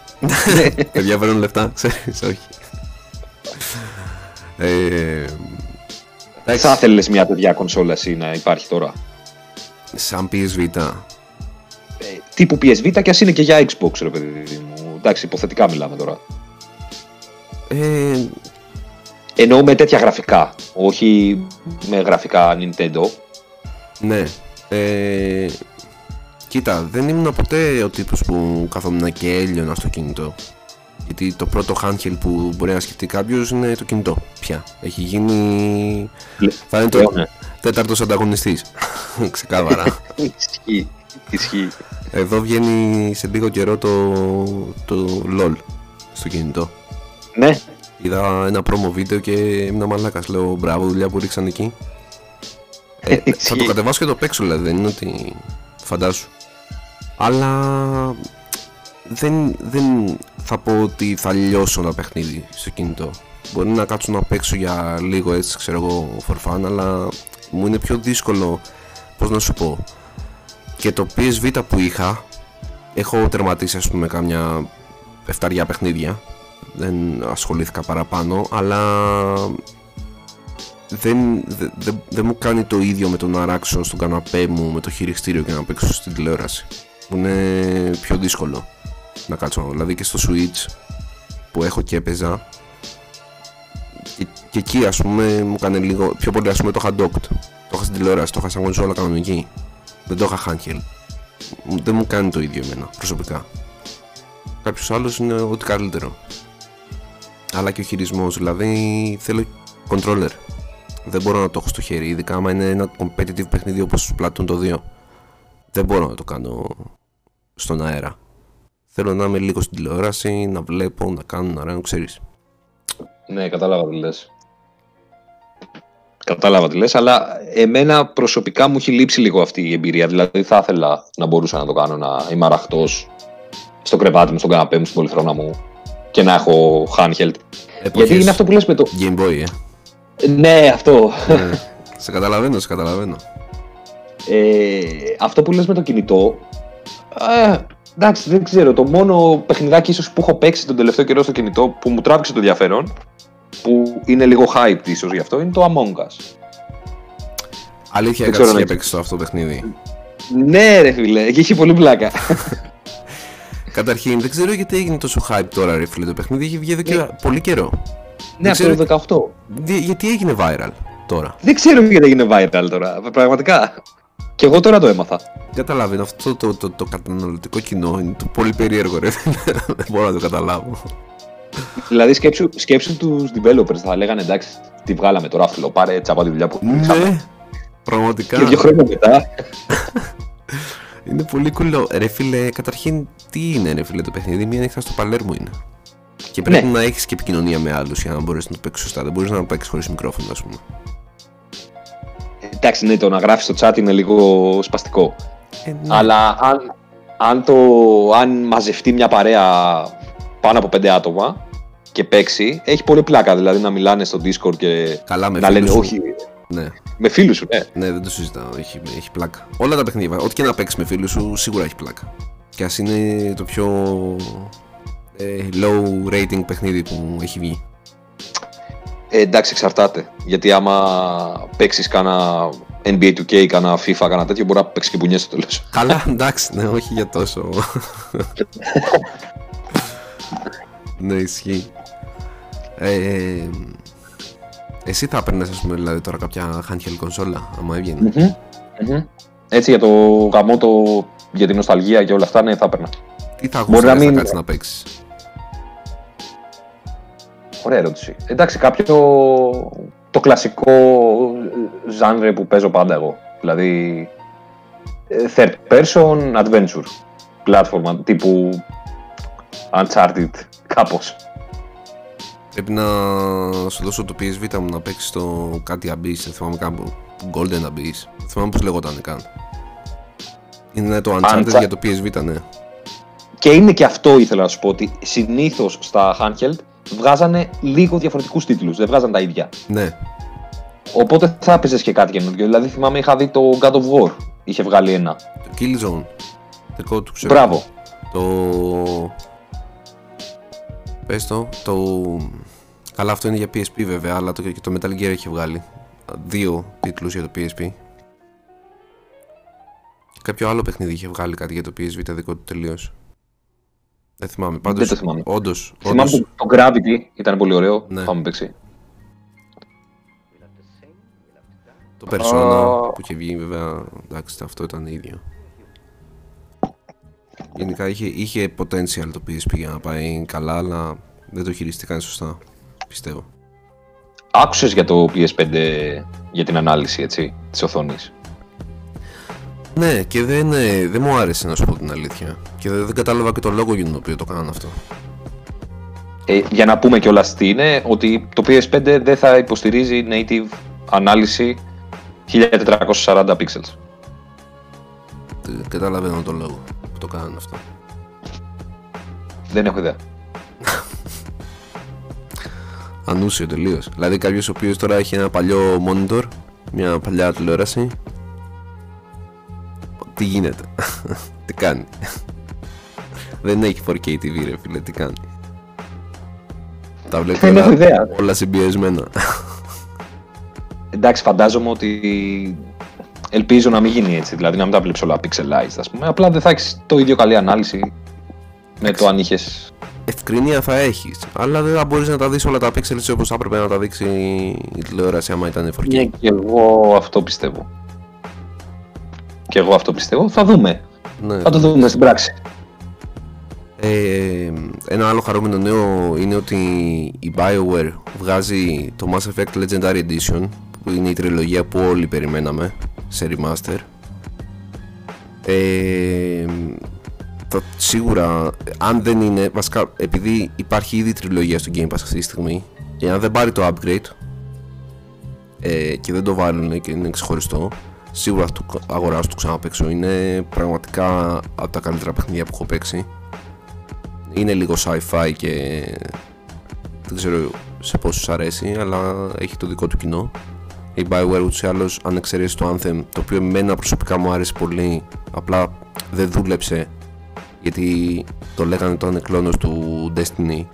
Παιδιά παίρνουν λεφτά, ξέρεις, όχι. Ε, θα ήθελε μια τέτοια κονσόλα εσύ να υπάρχει τώρα. Σαν PSV. Ε, τύπου PSV και ας είναι και για Xbox, ρε παιδί μου. Εντάξει, υποθετικά μιλάμε τώρα. Ε... Εννοώ με τέτοια γραφικά, όχι με γραφικά Nintendo. Ναι. Ε... Κοίτα, δεν ήμουν ποτέ ο τύπος που καθόμουν και έλειωνα στο κινητό. Γιατί το πρώτο handheld που μπορεί να σκεφτεί κάποιος είναι το κινητό. Πια. Έχει γίνει. Θα είναι το ναι. τέταρτος ανταγωνιστής. Ξεκάθαρα. Ισχύει. Ισχύει. Εδώ βγαίνει σε λίγο καιρό το, το LOL στο κινητό. Ναι. Είδα ένα promo βίντεο και ήμουν μαλάκας. Λέω μπράβο, δουλειά που ρίξαν εκεί. Ε, θα το κατεβάσω και το παίξω, δηλαδή δεν είναι ότι. Φαντάσου. Αλλά δεν, δεν θα πω ότι θα λιώσω ένα παιχνίδι στο κινητό. Μπορεί να κάτσω να παίξω για λίγο έτσι, ξέρω εγώ, for fun, αλλά μου είναι πιο δύσκολο, πώς να σου πω. Και το PSV που είχα, έχω τερματίσει ας πούμε κάμια εφταριά παιχνίδια, δεν ασχολήθηκα παραπάνω, αλλά δεν, δεν, δεν μου κάνει το ίδιο με το να αράξω στον καναπέ μου με το χειριστήριο και να παίξω στην τηλεόραση. Μου είναι πιο δύσκολο να κάτσω. Δηλαδή και στο Switch που έχω και έπαιζα και, και εκεί ας πούμε μου έκανε λίγο πιο πολύ ας πούμε το είχα docked. Το είχα στην τηλεόραση, το είχα σαν κονσόλα κανονική. Δεν το είχα handheld. Δεν μου κάνει το ίδιο εμένα προσωπικά. Κάποιος άλλος είναι ό,τι καλύτερο. Αλλά και ο χειρισμός, δηλαδή θέλω controller. Δεν μπορώ να το έχω στο χέρι, ειδικά άμα είναι ένα competitive παιχνίδι όπως Splatoon το 2. Δεν μπορώ να το κάνω στον αέρα. Θέλω να είμαι λίγο στην τηλεόραση, να βλέπω, να κάνω, να ράνω, ξέρεις. Ναι, κατάλαβα τι λες. Κατάλαβα τι λες, αλλά εμένα προσωπικά μου έχει λείψει λίγο αυτή η εμπειρία. Δηλαδή θα ήθελα να μπορούσα να το κάνω, να είμαι αραχτός στο κρεβάτι μου, στον καναπέ μου, στην πολυθρόνα μου και να έχω handheld. Γιατί είναι αυτό που λες με το... Game Boy, ε. Ναι, αυτό. Ναι. σε καταλαβαίνω, σε καταλαβαίνω. Ε, αυτό που λες με το κινητό, ε, Εντάξει, δεν ξέρω. Το μόνο παιχνιδάκι ίσως που έχω παίξει τον τελευταίο καιρό στο κινητό που μου τράβηξε το ενδιαφέρον, που είναι λίγο hype ίσως γι' αυτό, είναι το Among Us. Αλήθεια, κάτι να παίξει αυτό το παιχνίδι. Ναι, ρε φίλε, και έχει πολύ πλάκα. Καταρχήν, δεν ξέρω γιατί έγινε τόσο hype τώρα, ρε φίλε. Το παιχνίδι έχει βγει εδώ και ναι. πολύ καιρό. Ναι, αυτό το 18. Γιατί έγινε viral τώρα; Δεν ξέρω γιατί έγινε viral τώρα, πραγματικά. Και εγώ τώρα το έμαθα. Καταλάβει, αυτό το, το, το, το καταναλωτικό κοινό είναι το πολύ περίεργο, ρε. Δεν μπορώ να το καταλάβω. δηλαδή σκέψου, σκέψου τους developers θα λέγανε εντάξει τι βγάλαμε τώρα φλο πάρε τσάπα τη δουλειά που Ναι, πραγματικά. Και δύο χρόνια μετά. είναι πολύ κουλό. Ρε φίλε, καταρχήν τι είναι ρε φίλε το παιχνίδι, μία νύχτα στο Παλέρμο είναι. Και πρέπει ναι. να έχεις και επικοινωνία με άλλους για να μπορέσεις να το παίξεις σωστά. Δεν μπορείς να το παίξεις χωρίς μικρόφωνο, ας πούμε. Εντάξει, ναι, το να γράφεις στο chat είναι λίγο σπαστικό. Ε, ναι. Αλλά αν, αν, το, αν μαζευτεί μια παρέα πάνω από πέντε άτομα και παίξει, έχει πολύ πλάκα. Δηλαδή να μιλάνε στο Discord και Καλά, με να λένε σου. όχι. Ναι. Με φίλους σου, ναι. Ναι, δεν το συζητάω. Έχει, έχει πλάκα. Όλα τα παιχνίδια, ό,τι και να παίξεις με φίλους σου, σίγουρα έχει πλάκα. Και ας είναι το πιο ε, low rating παιχνίδι που έχει βγει. Ε, εντάξει, εξαρτάται. Γιατί άμα παίξεις κάνα NBA 2K, κάνα FIFA, κάνα τέτοιο, μπορεί να παίξεις και μπουνιές στο τέλος. Καλά, εντάξει, ναι, όχι για τόσο. ναι, ισχύει. Ε, εσύ θα έπαιρνες, ας πούμε, δηλαδή τώρα κάποια handheld κονσόλα, άμα έβγαινε; Mm-hmm. Έτσι για το γαμό, το, για την νοσταλγία και όλα αυτά, ναι, θα έπαιρνα. Τι θα ακούσει να, μην... να παίξεις; Ωραία ερώτηση. Εντάξει, κάποιο το κλασικό ζάνρε που παίζω πάντα εγώ. Δηλαδή ε, third person adventure. Πλάτφορμα τύπου Uncharted κάπως. Πρέπει να σου δώσω το PSV μου να παίξεις το κάτι Abyss, δεν θυμάμαι κάπου. Golden Abyss. Δεν θυμάμαι πώς λεγόταν καν. Είναι το Uncharted για το PSV, ναι. Και είναι και αυτό ήθελα να σου πω ότι συνήθως στα handheld βγάζανε λίγο διαφορετικούς τίτλους. Δεν βγάζαν τα ίδια. Ναι. Οπότε θα έπαιζες και κάτι καινούργιο. Δηλαδή θυμάμαι είχα δει το God of War. Είχε βγάλει ένα. Το Killzone. Δικό του ξέρω. Μπράβο. Το. Πες το. Το. Καλά, αυτό είναι για PSP βέβαια, αλλά το, και το Metal Gear έχει βγάλει. Δύο τίτλους για το PSP. Κάποιο άλλο παιχνίδι είχε βγάλει κάτι για το PSV, το δικό του τελείως. Δεν θυμάμαι. Πάντως, Δεν το θυμάμαι. Όντως, θυμάμαι όντως... το Gravity ήταν πολύ ωραίο. Ναι. Πάμε παίξει. Το Persona που είχε βγει βέβαια, εντάξει αυτό ήταν ίδιο. Γενικά είχε, είχε potential το PSP για να πάει καλά, αλλά δεν το χειριστήκαν σωστά, πιστεύω. Άκουσες για το PS5 για την ανάλυση, έτσι, της οθόνης; Ναι, και δεν, ε, δεν μου άρεσε να σου πω την αλήθεια. Και δεν, δεν κατάλαβα και το λόγο για τον οποίο το κάνανε αυτό. Ε, για να πούμε κιόλας τι είναι, ότι το PS5 δεν θα υποστηρίζει native ανάλυση 1440 pixels. Καταλαβαίνω τον λόγο που το κάνανε αυτό. Δεν έχω ιδέα. Ανούσιο τελείως. Δηλαδή κάποιος ο οποίος τώρα έχει ένα παλιό monitor, μια παλιά τηλεόραση τι γίνεται, τι κάνει; Δεν έχει 4K TV ρε φίλε, τι κάνει; Τα βλέπει όλα, όλα συμπιεσμένα. Εντάξει, φαντάζομαι ότι ελπίζω να μην γίνει έτσι, δηλαδή να μην τα βλέπεις όλα pixelized ας πούμε, απλά δεν θα έχεις το ίδιο καλή ανάλυση με το αν είχε. Ευκρινία θα έχεις, αλλά δεν θα μπορείς να τα δεις όλα τα pixels όπως θα έπρεπε να τα δείξει η τηλεόραση άμα ήταν 4K. Ναι, και εγώ αυτό πιστεύω. Και εγώ αυτό πιστεύω. Θα δούμε. Ναι. Θα το δούμε στην πράξη. Ε, ένα άλλο χαρούμενο νέο είναι ότι η BioWare βγάζει το Mass Effect Legendary Edition που είναι η τριλογία που όλοι περιμέναμε σε remaster ε, το, σίγουρα αν δεν είναι βασικά επειδή υπάρχει ήδη τριλογία στο Game Pass αυτή τη στιγμή και αν δεν πάρει το upgrade ε, και δεν το βάλουν και είναι ξεχωριστό σίγουρα το αγοράσω το ξαναπαίξω. Είναι πραγματικά από τα καλύτερα παιχνίδια που έχω παίξει. Είναι λίγο sci-fi και δεν ξέρω σε πόσους αρέσει, αλλά έχει το δικό του κοινό. Η Bioware ούτως ή άλλως αν εξαιρέσεις το Anthem, το οποίο εμένα προσωπικά μου άρεσε πολύ, απλά δεν δούλεψε γιατί το λέγανε το ανεκλώνος του Destiny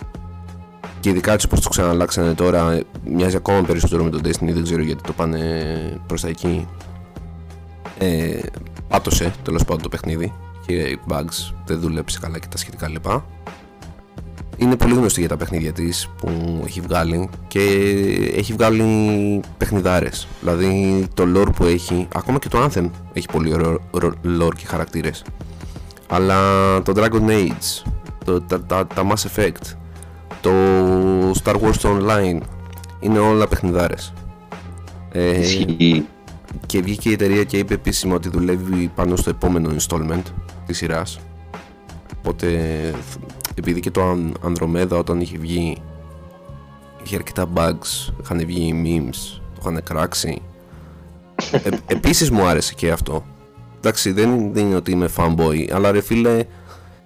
και ειδικά έτσι πως το ξαναλλάξανε τώρα μοιάζει ακόμα περισσότερο με το Destiny, δεν ξέρω γιατί το πάνε προς τα εκεί ε, πάτωσε τέλος πάντων το παιχνίδι και bugs, δεν δούλεψε καλά και τα σχετικά λοιπά. Είναι πολύ γνωστή για τα παιχνίδια της που έχει βγάλει και έχει βγάλει παιχνιδάρες. Δηλαδή το lore που έχει, ακόμα και το Anthem έχει πολύ ωραίο lore και χαρακτήρες. Αλλά το Dragon Age, το, τα, τα, τα Mass Effect, το Star Wars Online είναι όλα παιχνιδάρες. Ε, και βγήκε η εταιρεία και είπε επίσημα ότι δουλεύει πάνω στο επόμενο installment της σειράς. Οπότε, επειδή και το Andromeda όταν είχε βγει είχε αρκετά bugs, είχαν βγει memes, το είχαν κράξει. Ε, επίσης μου άρεσε και αυτό. Εντάξει, δεν, δεν είναι ότι είμαι fanboy, αλλά ρε φίλε,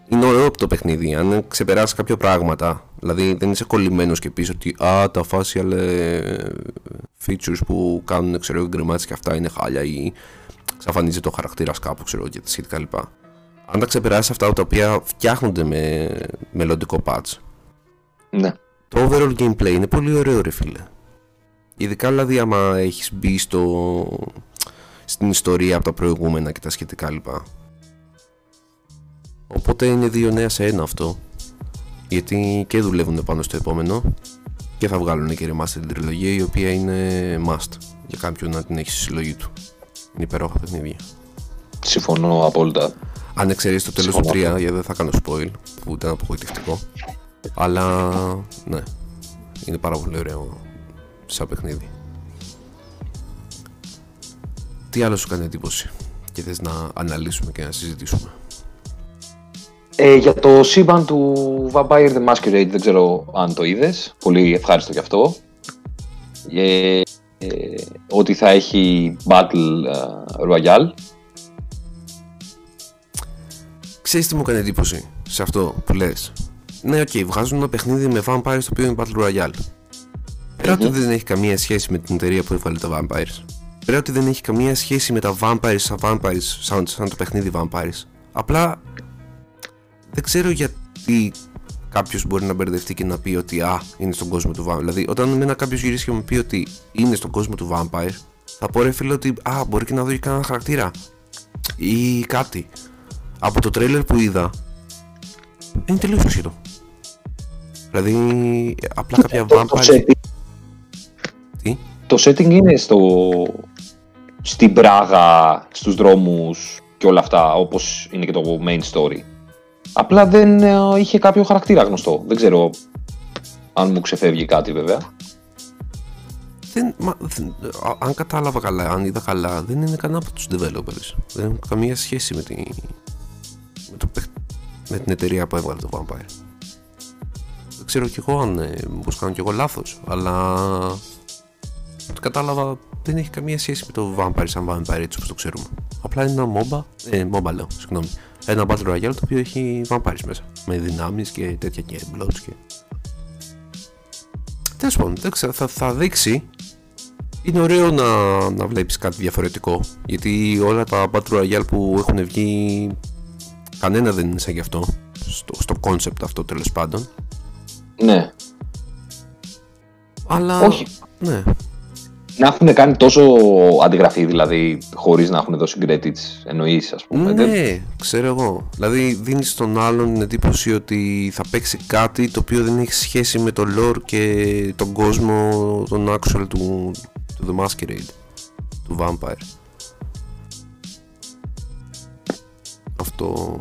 είναι ωραίο το παιχνίδι. Αν ξεπεράσει κάποια πράγματα, δηλαδή δεν είσαι κολλημένος και πεις ότι α, τα facial ε, features που κάνουν ξέρω, γκρεμάτια και αυτά είναι χάλια ή ξαφανίζει το χαρακτήρας κάπου ξέρω, και σχετικά λοιπά. Αν τα ξεπεράσεις αυτά τα οποία φτιάχνονται με μελλοντικό patch. Ναι. Το overall gameplay είναι πολύ ωραίο, ρε φίλε. Ειδικά δηλαδή άμα έχεις μπει στο, στην ιστορία από τα προηγούμενα και τα σχετικά λοιπά. Οπότε είναι δύο νέα σε ένα αυτό. Γιατί και δουλεύουν πάνω στο επόμενο και θα βγάλουν και remaster την τριλογία η οποία είναι must για κάποιον να την έχει στη συλλογή του. Είναι υπέροχα παιχνίδια. Συμφωνώ απόλυτα. Αν εξαιρέσει το τέλος του 3, γιατί δεν θα κάνω spoil, που ήταν απογοητευτικό. Αλλά ναι, είναι πάρα πολύ ωραίο σαν παιχνίδι. Τι άλλο σου κάνει εντύπωση και θες να αναλύσουμε και να συζητήσουμε; Ε, για το σύμπαν του Vampire the Masquerade δεν ξέρω αν το είδες. Πολύ ευχάριστο γι' αυτό. Ε, ε, ότι θα έχει Battle uh, Royale. Ξέρεις τι μου κάνει εντύπωση σε αυτό που λες; Ναι, okay, βγάζουν ένα παιχνίδι με Vampires το οποίο είναι Battle Royale. Πέρα ότι δεν έχει καμία σχέση με την εταιρεία που έβαλε τα Vampires. Πέρα ότι δεν έχει καμία σχέση με τα Vampires σαν Vampires, σαν, σαν το παιχνίδι Vampires. Απλά δεν ξέρω γιατί κάποιος μπορεί να μπερδευτεί και να πει ότι Α, είναι στον κόσμο του Vampire. Δηλαδή, όταν εμένα κάποιος γυρίσει και μου πει ότι είναι στον κόσμο του Vampire, θα πω ρε φίλε ότι Α, μπορεί και να δω και κανένα χαρακτήρα. Ή κάτι. Από το τρέλερ που είδα, είναι τελείως ασχετό. Δηλαδή, απλά κάποια Vampire. Το setting, Τι; το setting είναι στο, στην Πράγα, στους δρόμους και όλα αυτά, όπως είναι και το main story. Απλά δεν ε, είχε κάποιο χαρακτήρα γνωστό. Δεν ξέρω αν μου ξεφεύγει κάτι βέβαια. Δεν, μα, δεν, αν κατάλαβα καλά, αν είδα καλά, δεν είναι κανένα από τους developers. Δεν έχουν καμία σχέση με, τη, με, το, με την εταιρεία που έβγαλε το Vampire. Δεν ξέρω κι εγώ αν ε, μήπως κάνω κι εγώ λάθος, αλλά ό,τι κατάλαβα δεν έχει καμία σχέση με το Vampire σαν Vampire έτσι όπως το ξέρουμε. Απλά είναι ένα MOBA, ε, MOBA λέω, συγγνώμη, ένα Battle Royale το οποίο έχει vampires μέσα. Με δυνάμεις και τέτοια και bloats και... Τέλος πάντων, θα, θα δείξει. Είναι ωραίο να, να βλέπεις κάτι διαφορετικό. Γιατί όλα τα Battle Royale που έχουν βγει κανένα δεν είναι σαν γι' αυτό. Στο, στο concept αυτό τέλος πάντων. Ναι. Αλλά... Όχι. Ναι να έχουν κάνει τόσο αντιγραφή, δηλαδή, χωρίς να έχουν δώσει credits, εννοείς, ας πούμε. Ναι, ξέρω εγώ. Δηλαδή, δίνεις στον άλλον την εντύπωση ότι θα παίξει κάτι το οποίο δεν έχει σχέση με το lore και τον κόσμο, τον actual του, του The Masquerade, του Vampire. Αυτό.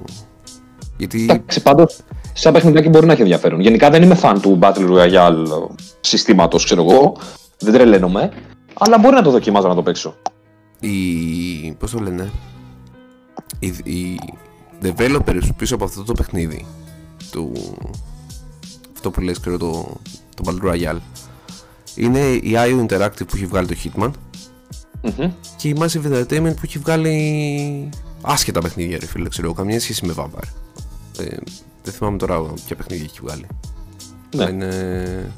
Γιατί. Εντάξει, πάντως, σαν παιχνιδάκι μπορεί να έχει ενδιαφέρον. Γενικά δεν είμαι fan του Battle Royale συστήματος, ξέρω εγώ. Δεν τρελαίνομαι. Αλλά μπορεί να το δοκιμάζω να το παίξω. Οι. Πώς το λένε. Οι, οι developers πίσω από αυτό το παιχνίδι. Του. Αυτό που λες ξέρω το, το Battle Royale. Είναι η IO Interactive που έχει βγάλει το Hitman. mm Και η Massive Entertainment που έχει βγάλει άσχετα παιχνίδια, ρε φίλε, ξέρω, καμία σχέση με Vampire. Ε, δεν θυμάμαι τώρα ποια παιχνίδια έχει βγάλει. Ναι. Είναι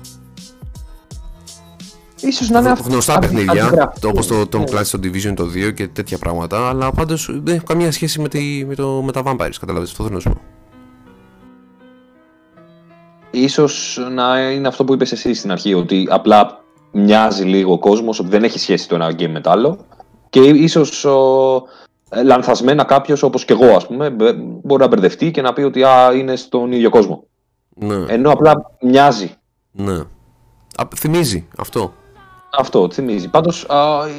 Ίσως να είναι Γνωστά παιχνίδια, το, όπως το Tom Clancy στο Division το 2 και τέτοια πράγματα, αλλά πάντως δεν έχει καμία σχέση με, τη, με, το, με τα Vampires, καταλάβεις, αυτό θέλω να σου πω. Ίσως να είναι αυτό που είπες εσύ στην αρχή, ότι απλά μοιάζει λίγο ο κόσμος, ότι δεν έχει σχέση το ένα game με το άλλο και ίσως ο, λανθασμένα κάποιος όπως και εγώ ας πούμε μπορεί να μπερδευτεί και να πει ότι α, είναι στον ίδιο κόσμο. Ναι. Ενώ απλά μοιάζει. Ναι. Α, θυμίζει αυτό. Αυτό θυμίζει. Πάντως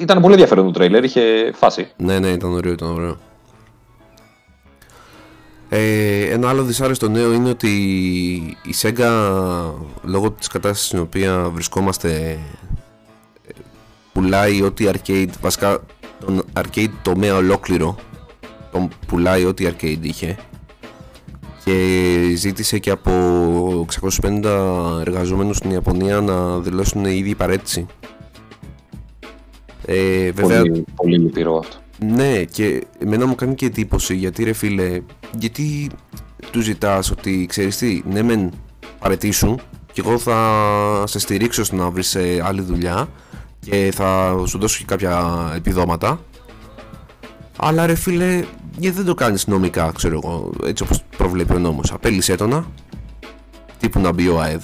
ήταν πολύ ενδιαφέρον το τρέιλερ, είχε φάση. Ναι, ναι, ήταν ωραίο, ήταν ωραίο. Ε, ένα άλλο δυσάρεστο νέο είναι ότι η Sega λόγω της κατάστασης στην οποία βρισκόμαστε πουλάει ό,τι arcade, βασικά τον arcade τομέα ολόκληρο τον πουλάει ό,τι arcade είχε και ζήτησε και από 650 εργαζόμενους στην Ιαπωνία να δηλώσουν ήδη παρέτηση. Ε, βέβαια, πολύ, πολύ λυπηρό αυτό. Ναι, και εμένα μου κάνει και εντύπωση γιατί ρε φίλε, γιατί του ζητάς ότι ξέρεις τι, ναι μεν παρετήσουν και εγώ θα σε στηρίξω στο να βρεις ε, άλλη δουλειά και θα σου δώσω και κάποια επιδόματα αλλά ρε φίλε, γιατί δεν το κάνεις νομικά, ξέρω εγώ, έτσι όπως προβλέπει ο νόμος. Απέλυσέ το να, τύπου να μπει ο ΑΕΔ.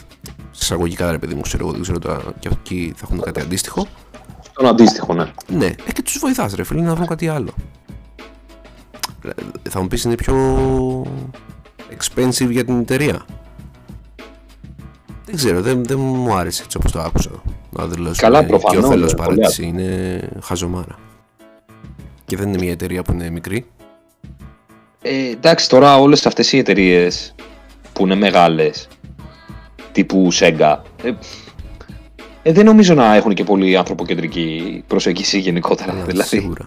Σε εισαγωγικά ρε παιδί μου, ξέρω εγώ, δεν ξέρω τώρα και εκεί θα έχουν κάτι αντίστοιχο. Τον αντίστοιχο, ναι. Ναι, ε, και τους βοηθάς ρε φίλε να βρουν κάτι άλλο. Θα μου πεις είναι πιο expensive για την εταιρεία. Δεν ξέρω, δεν, δεν μου άρεσε έτσι όπως το άκουσα. Να δηλώσω. Καλά, προφανώς. Και ο θέλος παράτηση είναι χαζομάρα. Και δεν είναι μια εταιρεία που είναι μικρή. Ε, εντάξει, τώρα όλες αυτές οι εταιρείες που είναι μεγάλες, τύπου Sega, ε, ε, δεν νομίζω να έχουν και πολύ ανθρωποκεντρική προσέγγιση γενικότερα. Ναι, δηλαδή. Σίγουρα.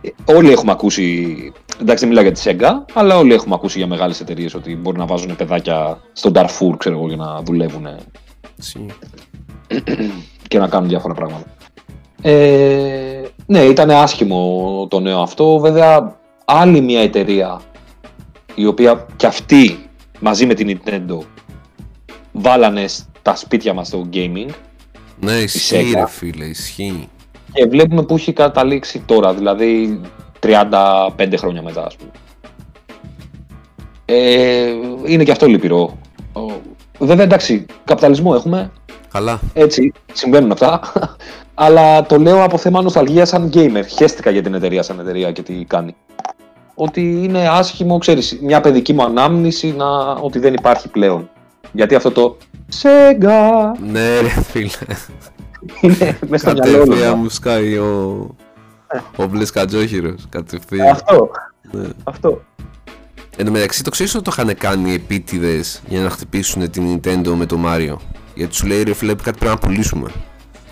Ε, όλοι έχουμε ακούσει, εντάξει δεν μιλάω για τη Sega, αλλά όλοι έχουμε ακούσει για μεγάλες εταιρείες ότι μπορεί να βάζουν παιδάκια στον Darfur, ξέρω εγώ, για να δουλεύουν και να κάνουν διάφορα πράγματα. Ε, ναι, ήταν άσχημο το νέο αυτό. Βέβαια, άλλη μια εταιρεία η οποία κι αυτή μαζί με την Nintendo βάλανε στα σπίτια μας το gaming. Ναι, ισχύει ρε φίλε, ισχύει. Και βλέπουμε που έχει καταλήξει τώρα, δηλαδή 35 χρόνια μετά ας πούμε. Ε, είναι και αυτό λυπηρό. Βέβαια εντάξει, καπιταλισμό έχουμε. Καλά. Έτσι, συμβαίνουν αυτά. Αλλά το λέω από θέμα νοσταλγίας σαν gamer. Χαίστηκα για την εταιρεία σαν εταιρεία και τι κάνει. Ότι είναι άσχημο, ξέρεις, μια παιδική μου ανάμνηση να... ότι δεν υπάρχει πλέον. Γιατί αυτό το Sega. Ναι, ρε φίλε. Είναι μέσα στο μυαλό μου. Κατευθείαν μου σκάει ο, ο μπλε κατζόχυρος. Κατευθείαν. Αυτό. Ναι. Αυτό. Εν τω μεταξύ το ξέρεις ότι το είχαν κάνει επίτηδες για να χτυπήσουν την Nintendo με το Mario; Γιατί σου λέει ρε φίλε κάτι πρέπει να πουλήσουμε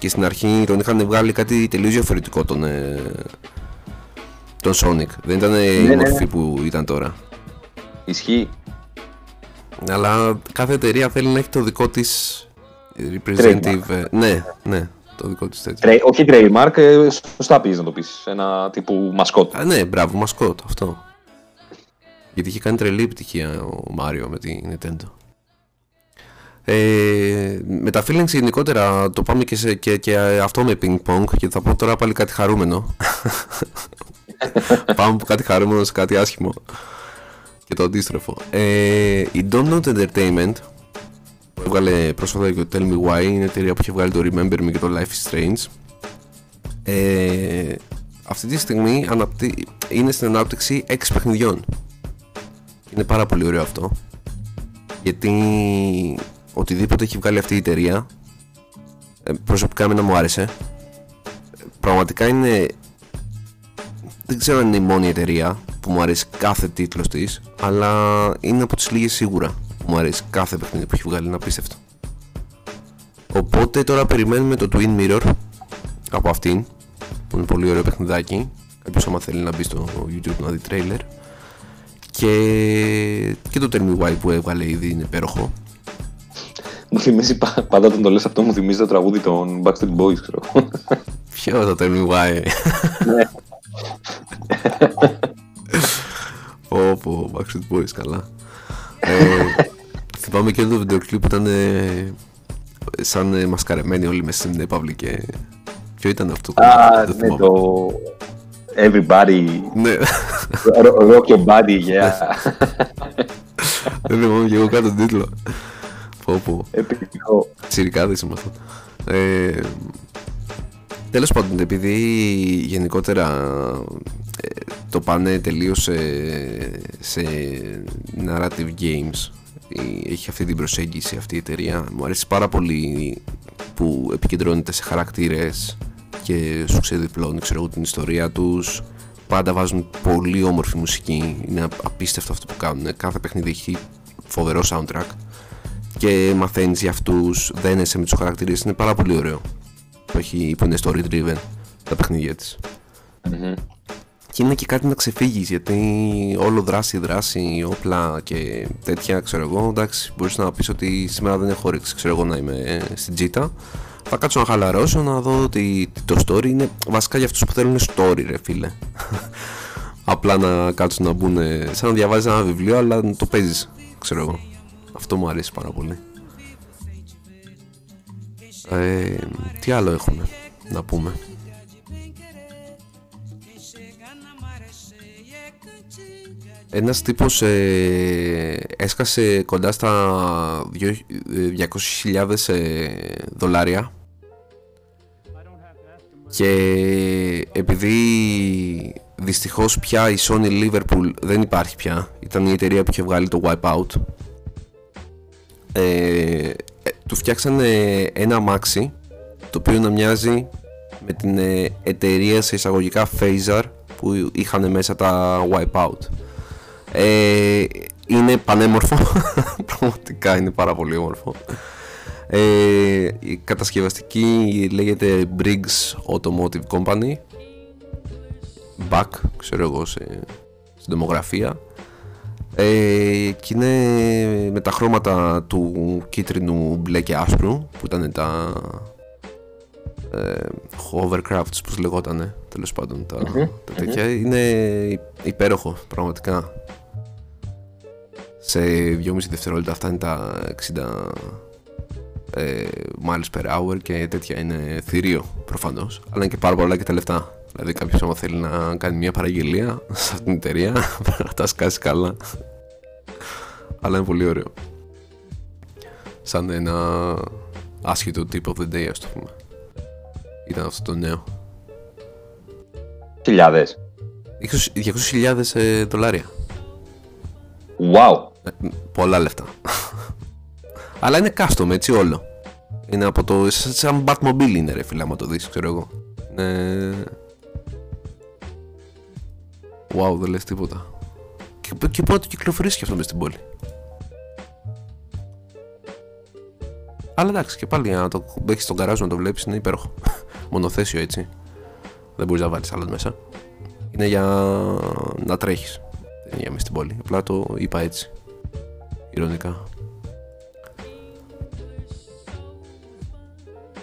και στην αρχή τον είχαν βγάλει κάτι τελείως διαφορετικό τον, ε, τον Sonic. Δεν ήταν ναι, η ναι, μορφή ναι. που ήταν τώρα. Ισχύει. Αλλά κάθε εταιρεία θέλει να έχει το δικό της representative. Ε, ναι, ναι, το δικό της τέτοιο. όχι trademark, ε, σωστά πήγες να το πεις. Ένα τύπου μασκότ. Α, ναι, μπράβο, μασκότ, αυτό. Γιατί είχε κάνει τρελή επιτυχία ο Μάριο με την Nintendo. Ε, με τα feelings γενικότερα το πάμε και, σε, και, και αυτό με ping pong και θα πω τώρα πάλι κάτι χαρούμενο. πάμε από κάτι χαρούμενο σε κάτι άσχημο και το αντίστροφο. Ε, η Don't Not Entertainment που έβγαλε πρόσφατα και το Tell Me Why είναι εταιρεία που έχει βγάλει το Remember Me και το Life is Strange. Ε, αυτή τη στιγμή αναπτύ... είναι στην ανάπτυξη 6 παιχνιδιών. Είναι πάρα πολύ ωραίο αυτό. Γιατί οτιδήποτε έχει βγάλει αυτή η εταιρεία ε, προσωπικά εμένα μου άρεσε πραγματικά είναι δεν ξέρω αν είναι η μόνη εταιρεία που μου αρέσει κάθε τίτλος της αλλά είναι από τις λίγες σίγουρα που μου αρέσει κάθε παιχνίδι που έχει βγάλει είναι απίστευτο οπότε τώρα περιμένουμε το Twin Mirror από αυτήν που είναι πολύ ωραίο παιχνιδάκι κάποιος άμα θέλει να μπει στο YouTube να δει τρέιλερ και, και το Tell Me Why που έβγαλε ήδη είναι υπέροχο μου θυμίζει πάντα όταν το λες αυτό, μου θυμίζει το τραγούδι των Backstreet Boys, ξέρω. Ποιο το Tell Me Why. Ναι. Πω Backstreet Boys, καλά. Ε, θυμάμαι και το βίντεο κλιπ που ήταν ε, σαν ε, μασκαρεμένοι όλοι μέσα στην Παύλη και ποιο ήταν αυτό. Α, ναι, το Everybody ναι. Rock your body, yeah. Δεν θυμάμαι και εγώ κάτω τον τίτλο. Πω Επικό. Τσιρικάδες αυτό. Ε, τέλος πάντων, επειδή γενικότερα ε, το πάνε τελείως σε, σε narrative games έχει αυτή την προσέγγιση αυτή η εταιρεία μου αρέσει πάρα πολύ που επικεντρώνεται σε χαρακτήρες και σου ξεδιπλώνει ξέρω την ιστορία τους πάντα βάζουν πολύ όμορφη μουσική. Είναι απίστευτο αυτό που κάνουν. Κάθε παιχνίδι έχει φοβερό soundtrack και μαθαίνεις για αυτούς, δένεσαι με τους χαρακτήρες. Είναι πάρα πολύ ωραίο. Που, έχει, που είναι story driven τα παιχνίδια της. Mm-hmm. Και είναι και κάτι να ξεφύγεις γιατί όλο δράση, δράση, όπλα και τέτοια ξέρω εγώ. Εντάξει, μπορείς να πεις ότι σήμερα δεν έχω όρεξη, ξέρω εγώ να είμαι στην τζίτα. Θα κάτσω να χαλαρώσω να δω ότι το story είναι βασικά για αυτούς που θέλουν story, ρε φίλε. Απλά να κάτσουν να μπουν σαν να διαβάζεις ένα βιβλίο, αλλά να το παίζεις, ξέρω εγώ. Αυτό μου αρέσει πάρα πολύ. Ε, τι άλλο έχουμε να πούμε; Ένας τύπος ε, έσκασε κοντά στα 200.000 ε, ε, δολάρια. Και επειδή δυστυχώς πια η Sony Liverpool δεν υπάρχει πια ήταν η εταιρεία που είχε βγάλει το Wipeout ε, του φτιάξανε ένα μάξι το οποίο να μοιάζει με την εταιρεία σε εισαγωγικά Phaser που είχαν μέσα τα Wipeout ε, είναι πανέμορφο. Πραγματικά είναι πάρα πολύ όμορφο. Ε, η κατασκευαστική λέγεται Briggs Automotive Company. Back, ξέρω εγώ, σε, στην τομογραφία. Ε, και είναι με τα χρώματα του κίτρινου, μπλε και άσπρου που ήταν τα ε, hovercrafts πως λεγότανε τέλος πάντων τα, τα τετοια είναι υπέροχο πραγματικά σε 2,5 δευτερόλεπτα φτάνει τα 60 ε, miles per hour και τέτοια είναι θηρίο προφανώς. Αλλά είναι και πάρα πολλά και τα λεφτά. Δηλαδή, κάποιος άμα θέλει να κάνει μια παραγγελία σε αυτήν την εταιρεία, πρέπει να τα σκάσει καλά. Αλλά είναι πολύ ωραίο. Σαν ένα άσχετο tip of the day, ας το πούμε. Ήταν αυτό το νέο. Χιλιάδες. 200.000 ε, δολάρια. Wow. Πολλά λεφτά. Αλλά είναι custom έτσι όλο. Είναι από το. σαν Batmobile είναι ρε φίλε, άμα το δεις, ξέρω εγώ. Είναι. Wow, δεν λες τίποτα. Και, και μπορεί να το κυκλοφορήσει και αυτό μες στην πόλη. Αλλά εντάξει, και πάλι να το έχεις στον καράζ να το βλέπεις είναι υπέροχο. Μονοθέσιο έτσι. Δεν μπορείς να βάλεις άλλα μέσα. Είναι για να τρέχεις. Δεν είναι για μέσα στην πόλη. Απλά το είπα έτσι. Ηρωνικά.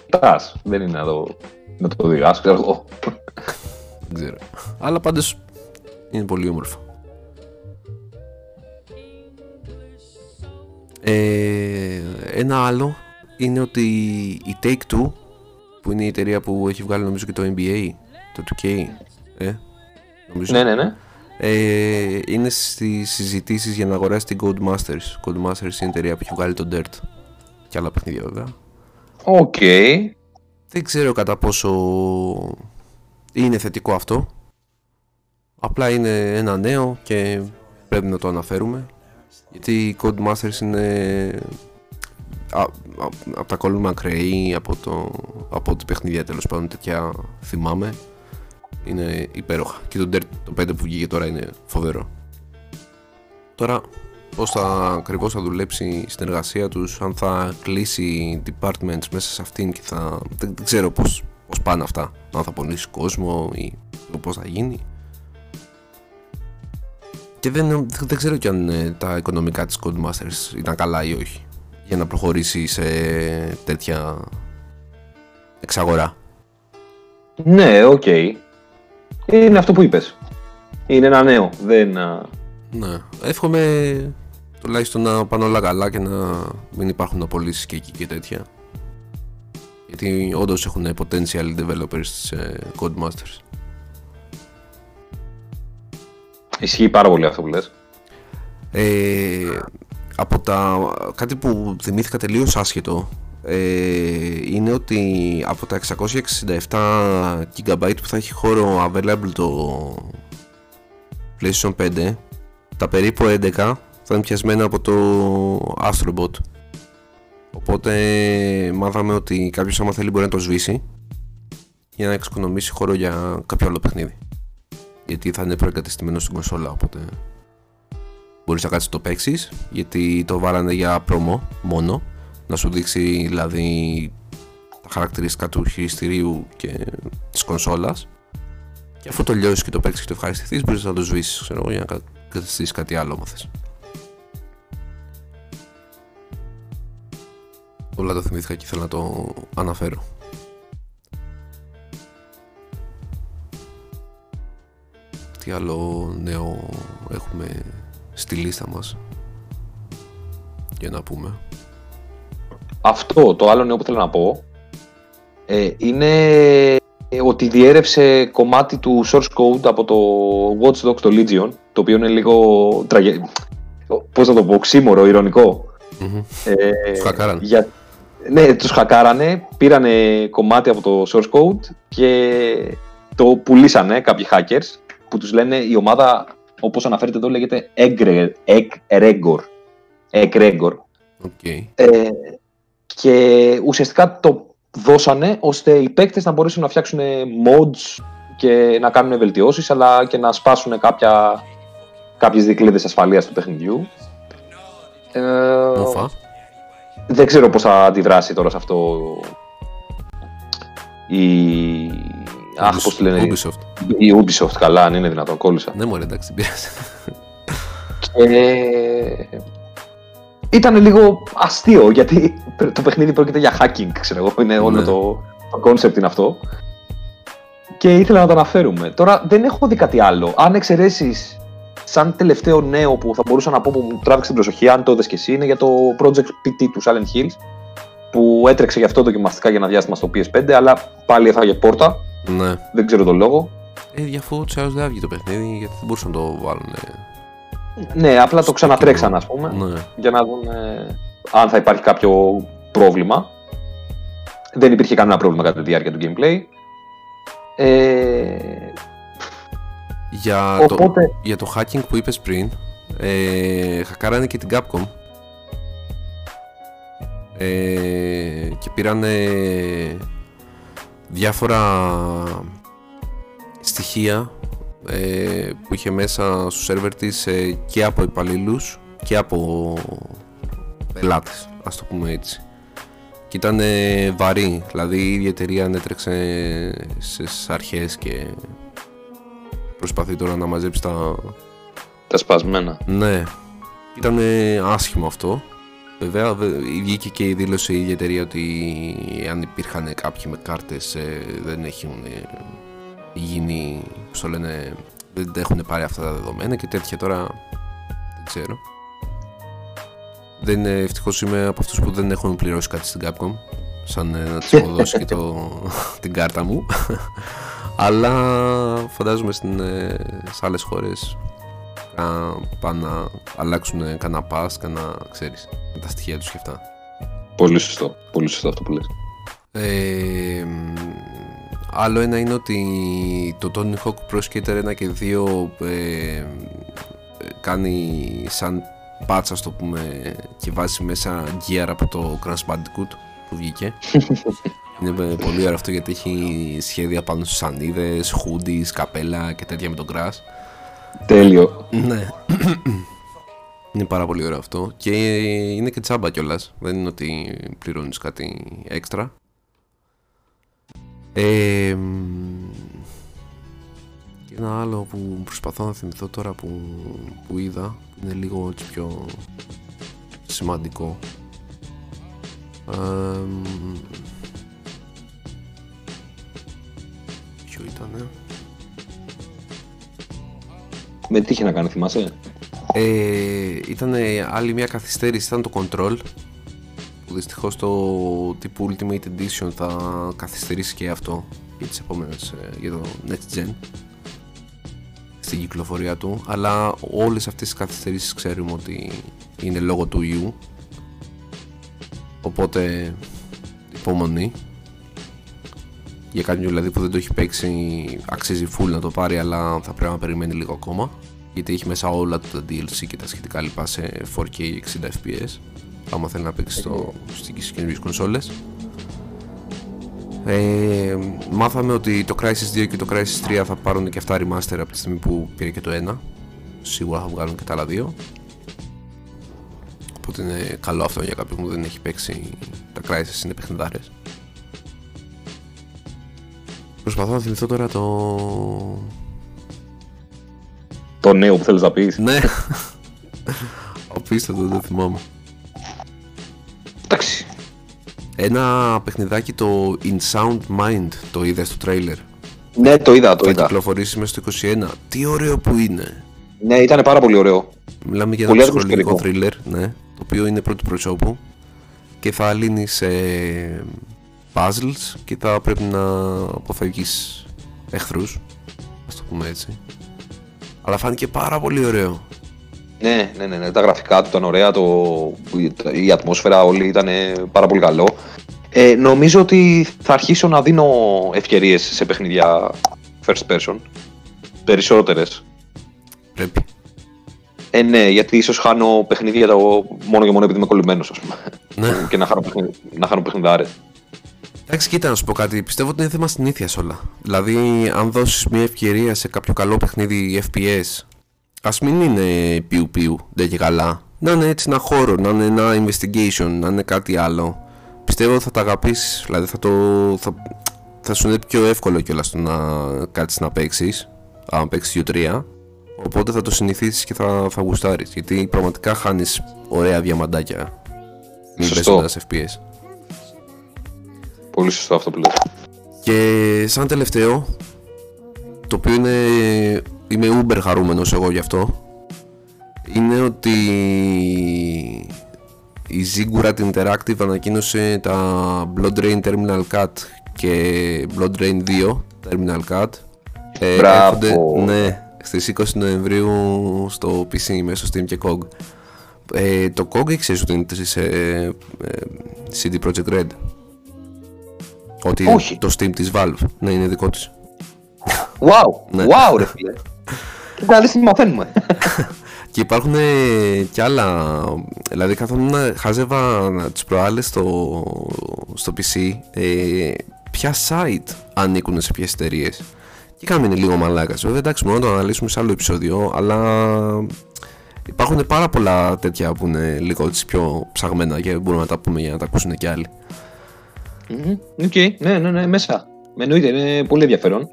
Τάς, δεν είναι να το, να το οδηγάς, ξέρω εγώ. δεν ξέρω. Αλλά πάντως είναι πολύ όμορφο. Ε, ένα άλλο είναι ότι η Take-Two που είναι η εταιρεία που έχει βγάλει νομίζω και το NBA, το 2K, ε, νομίζω. Ναι, ναι, ναι ε, είναι στις συζητήσεις για να αγοράσει την Codemasters. Codemasters είναι η εταιρεία που έχει βγάλει το Dirt και άλλα παιχνίδια βέβαια. Okay. Δεν ξέρω κατά πόσο είναι θετικό αυτό. Απλά είναι ένα νέο και πρέπει να το αναφέρουμε. Γιατί οι Codemasters είναι από τα Colin McRae από, το, από τις παιχνίδια τέλος πάντων τέτοια θυμάμαι είναι υπέροχα. Και το Dirt το 5 που βγήκε τώρα είναι φοβερό. Τώρα, πώς θα ακριβώς θα δουλέψει η συνεργασία τους, αν θα κλείσει departments μέσα σε αυτήν και θα. Δεν, ξέρω πώς πώς πάνε αυτά. Αν θα πονήσει κόσμο ή πώς θα γίνει. Και δεν, δεν ξέρω κι αν ε, τα οικονομικά της Codemasters ήταν καλά ή όχι για να προχωρήσει σε τέτοια εξαγορά. Ναι, okay. Είναι αυτό που είπες. Είναι ένα νέο. Δεν... Ναι. Εύχομαι τουλάχιστον να πάνε όλα καλά και να μην υπάρχουν απολύσεις και εκεί και τέτοια. Γιατί όντως έχουν potential developers στις ε, Codemasters. Ισχύει πάρα πολύ αυτό που λες. Ε, από τα, κάτι που θυμήθηκα τελείως άσχετο ε, είναι ότι από τα 667 GB που θα έχει χώρο available το PlayStation 5 τα περίπου 11 θα είναι πιασμένα από το Astrobot. Οπότε μάθαμε ότι κάποιος άμα θέλει μπορεί να το σβήσει για να εξοικονομήσει χώρο για κάποιο άλλο παιχνίδι. Γιατί θα είναι προεγκατεστημένο στην κονσόλα οπότε μπορείς να κάτσεις το παίξεις γιατί το βάλανε για πρόμο μόνο να σου δείξει δηλαδή τα χαρακτηριστικά του χειριστηρίου και της κονσόλας και αφού το λιώσεις και το παίξεις και το ευχαριστηθείς μπορείς να το σβήσεις ξέρω, για να καταστήσεις κάτι άλλο άμα θες. Όλα το θυμήθηκα και ήθελα να το αναφέρω. Τι άλλο νέο έχουμε στη λίστα μας για να πούμε; Αυτό, το άλλο νέο που θέλω να πω ε, είναι ότι διέρευσε κομμάτι του source code από το Watch Dogs το Legion το οποίο είναι λίγο τραγε... πώς να το πω, ξύμορο, ηρωνικό. Mm-hmm. Ε, τους χακάρανε. Για... Ναι, τους χακάρανε, πήρανε κομμάτι από το source code και το πουλήσανε κάποιοι hackers που τους λένε η ομάδα όπως αναφέρεται εδώ λέγεται Egregor. Egregor. Okay. Ε, και ουσιαστικά το δώσανε ώστε οι παίκτες να μπορέσουν να φτιάξουν mods και να κάνουν βελτιώσεις αλλά και να σπάσουν κάποια, κάποιες δικλείδες ασφαλείας του παιχνιδιού. Ε, δεν ξέρω πώς θα αντιδράσει τώρα σε αυτό η... Αχ, πώς τη λένε. Ubisoft. Η Ubisoft, καλά, αν είναι δυνατόν, κόλλησα. Ναι, μωρέ, εντάξει, πειράζει. Και... Ήταν λίγο αστείο, γιατί το παιχνίδι πρόκειται για hacking, ξέρω εγώ, είναι όλο ναι. το, το concept είναι αυτό. Και ήθελα να το αναφέρουμε. Τώρα δεν έχω δει κάτι άλλο. Αν εξαιρέσεις σαν τελευταίο νέο που θα μπορούσα να πω που μου τράβηξε την προσοχή, αν το είδε και εσύ, είναι για το Project PT του Silent Hills που έτρεξε γι' αυτό δοκιμαστικά για ένα διάστημα στο PS5, αλλά πάλι έφαγε πόρτα. Ναι. Δεν ξέρω τον λόγο. Ε, για αφού του δεν έβγε το παιχνίδι, γιατί δεν μπορούσαν να το βάλουν. Ναι, απλά το ξανατρέξαν, ας πούμε, ναι. για να δουν αν θα υπάρχει κάποιο πρόβλημα. Δεν υπήρχε κανένα πρόβλημα κατά τη διάρκεια του gameplay. Ε, για, το, για το hacking που είπες πριν, ε, χακάρανε και την Capcom ε, και πήραν διάφορα στοιχεία ε, που είχε μέσα στο σερβερ της ε, και από υπαλλήλους και από πελάτες, ας το πούμε έτσι. Και ήταν βαρύ, δηλαδή η ίδια εταιρεία έτρεξε στις αρχές και προσπαθεί τώρα να μαζέψει τα... Τα σπασμένα. Ναι, ήταν άσχημο αυτό Βέβαια, βγήκε και η δήλωση η ίδια εταιρεία ότι αν υπήρχαν κάποιοι με κάρτες ε, δεν έχουν ε, γίνει, πώς το λένε, δεν έχουν πάρει αυτά τα δεδομένα και τέτοια τώρα δεν ξέρω. Δεν είναι ευτυχώς είμαι από αυτούς που δεν έχουν πληρώσει κάτι στην Capcom σαν ε, να της έχω δώσει και το, την κάρτα μου αλλά φαντάζομαι στην, σε άλλες χώρες να πάνε να αλλάξουν κανένα pass, κανένα, ξέρεις, με τα στοιχεία τους και αυτά. Πολύ σωστό, πολύ σωστό αυτό που λες. Ε, άλλο ένα είναι ότι το Tony Hawk Pro Skater 1 και 2 ε, κάνει σαν πάτσα το πούμε και βάζει μέσα gear από το Crash Bandicoot που βγήκε είναι πολύ ωραίο αυτό γιατί έχει σχέδια πάνω στους σανίδες, hoodies, καπέλα και τέτοια με τον Crash Τέλειο. Ναι. Είναι πάρα πολύ ωραίο αυτό. Και είναι και τσάμπα κιόλας. Δεν είναι ότι πληρώνεις κάτι έξτρα. Ε, και ένα άλλο που προσπαθώ να θυμηθώ τώρα που, που είδα είναι λίγο έτσι πιο σημαντικό. Ε, ποιο ήτανε; Με τι είχε να κάνει, θυμάσαι; Ε, ήταν άλλη μια καθυστέρηση, ήταν το Control που δυστυχώς το τύπου Ultimate Edition θα καθυστερήσει και αυτό για τις επόμενες, ε, για το Next Gen στην κυκλοφορία του. Αλλά όλες αυτές τις καθυστερήσεις ξέρουμε ότι είναι λόγω του U οπότε υπομονή. Για κάποιον δηλαδή που δεν το έχει παίξει αξίζει full να το πάρει αλλά θα πρέπει να περιμένει λίγο ακόμα. Γιατί έχει μέσα όλα τα DLC και τα σχετικά λοιπά σε 4K 60 fps άμα θέλει να παίξει στο, στις καινούργιες κονσόλες Ε, μάθαμε ότι το Crisis 2 και το Crisis 3 θα πάρουν και αυτά remaster από τη στιγμή που πήρε και το 1. Σίγουρα θα βγάλουν και τα άλλα δύο. Οπότε είναι καλό αυτό για κάποιον που δεν έχει παίξει τα Crisis, είναι παιχνιδάρες. Προσπαθώ να θυμηθώ τώρα το... Το νέο που θέλεις να πεις. Ναι. Απίστευτο, δεν θυμάμαι. Εντάξει. Ένα παιχνιδάκι το In Sound Mind το είδα στο τρέιλερ; Ναι, το είδα, το θα είδα. Θα κυκλοφορήσει μέσα στο 21. Τι ωραίο που είναι. Ναι, ήταν πάρα πολύ ωραίο. Μιλάμε για ένα ψυχολογικό thriller, ναι, το οποίο είναι πρώτου προσώπου και θα λύνει σε puzzles και θα πρέπει να αποφεύγεις εχθρούς, ας το πούμε έτσι. Αλλά φάνηκε πάρα πολύ ωραίο. Ναι, ναι, ναι, ναι. τα γραφικά του ήταν ωραία, το... η ατμόσφαιρα όλη ήταν πάρα πολύ καλό. Ε, νομίζω ότι θα αρχίσω να δίνω ευκαιρίες σε παιχνίδια first person. Περισσότερες. Πρέπει. Ε, ναι, γιατί ίσως χάνω παιχνίδια το μόνο και μόνο επειδή είμαι κολλημένος, ας πούμε. Ναι. και να χάνω, να χάνω παιχνιδάρε. Εντάξει, κοίτα να σου πω κάτι. Πιστεύω ότι είναι θέμα συνήθειας όλα. Δηλαδή, αν δώσεις μια ευκαιρία σε κάποιο καλό παιχνίδι FPS, ας μην είναι πιου-πιου, δεν και καλά. Να είναι έτσι ένα χώρο, να είναι ένα investigation, να είναι κάτι άλλο. Πιστεύω ότι θα τα αγαπήσεις. Δηλαδή, θα, το, θα, θα σου είναι πιο εύκολο κιόλας το να κάτσεις να παίξεις. Αν παίξεις 2-3. Οπότε θα το συνηθίσεις και θα, θα γουστάρεις. Γιατί πραγματικά χάνεις ωραία διαμαντάκια. Μην παίζοντας FPS. Πολύ σωστό αυτό που λες. Και σαν τελευταίο, το οποίο είναι, είμαι uber χαρούμενος εγώ γι' αυτό, είναι ότι η Ziggurat Interactive ανακοίνωσε τα Blood Rain Terminal Cut και Blood Rain 2 Terminal Cut. Ε, έρχονται, ναι, στις 20 Νοεμβρίου στο PC μέσω Steam και COG. Ε, το COG ξέρεις ότι είναι σε ε, CD Projekt Red; Ότι Όχι. το Steam της Valve. Ναι, είναι δικό της. Wow, ναι. wow ρε φίλε. Κοίτα, τι μαθαίνουμε. και υπάρχουν και άλλα. Δηλαδή, καθόμουν χάζευα τις προάλλες στο, στο PC ε, ποια site ανήκουν σε ποιες εταιρείες. Και έμεινα λίγο μαλάκας. Βέβαια, εντάξει, μόνο να το αναλύσουμε σε άλλο επεισόδιο, αλλά υπάρχουν πάρα πολλά τέτοια που είναι λίγο πιο ψαγμένα και μπορούμε να τα πούμε για να τα ακούσουν και άλλοι. Okay. ναι, ναι, ναι, μέσα. Με εννοείται, είναι πολύ ενδιαφέρον.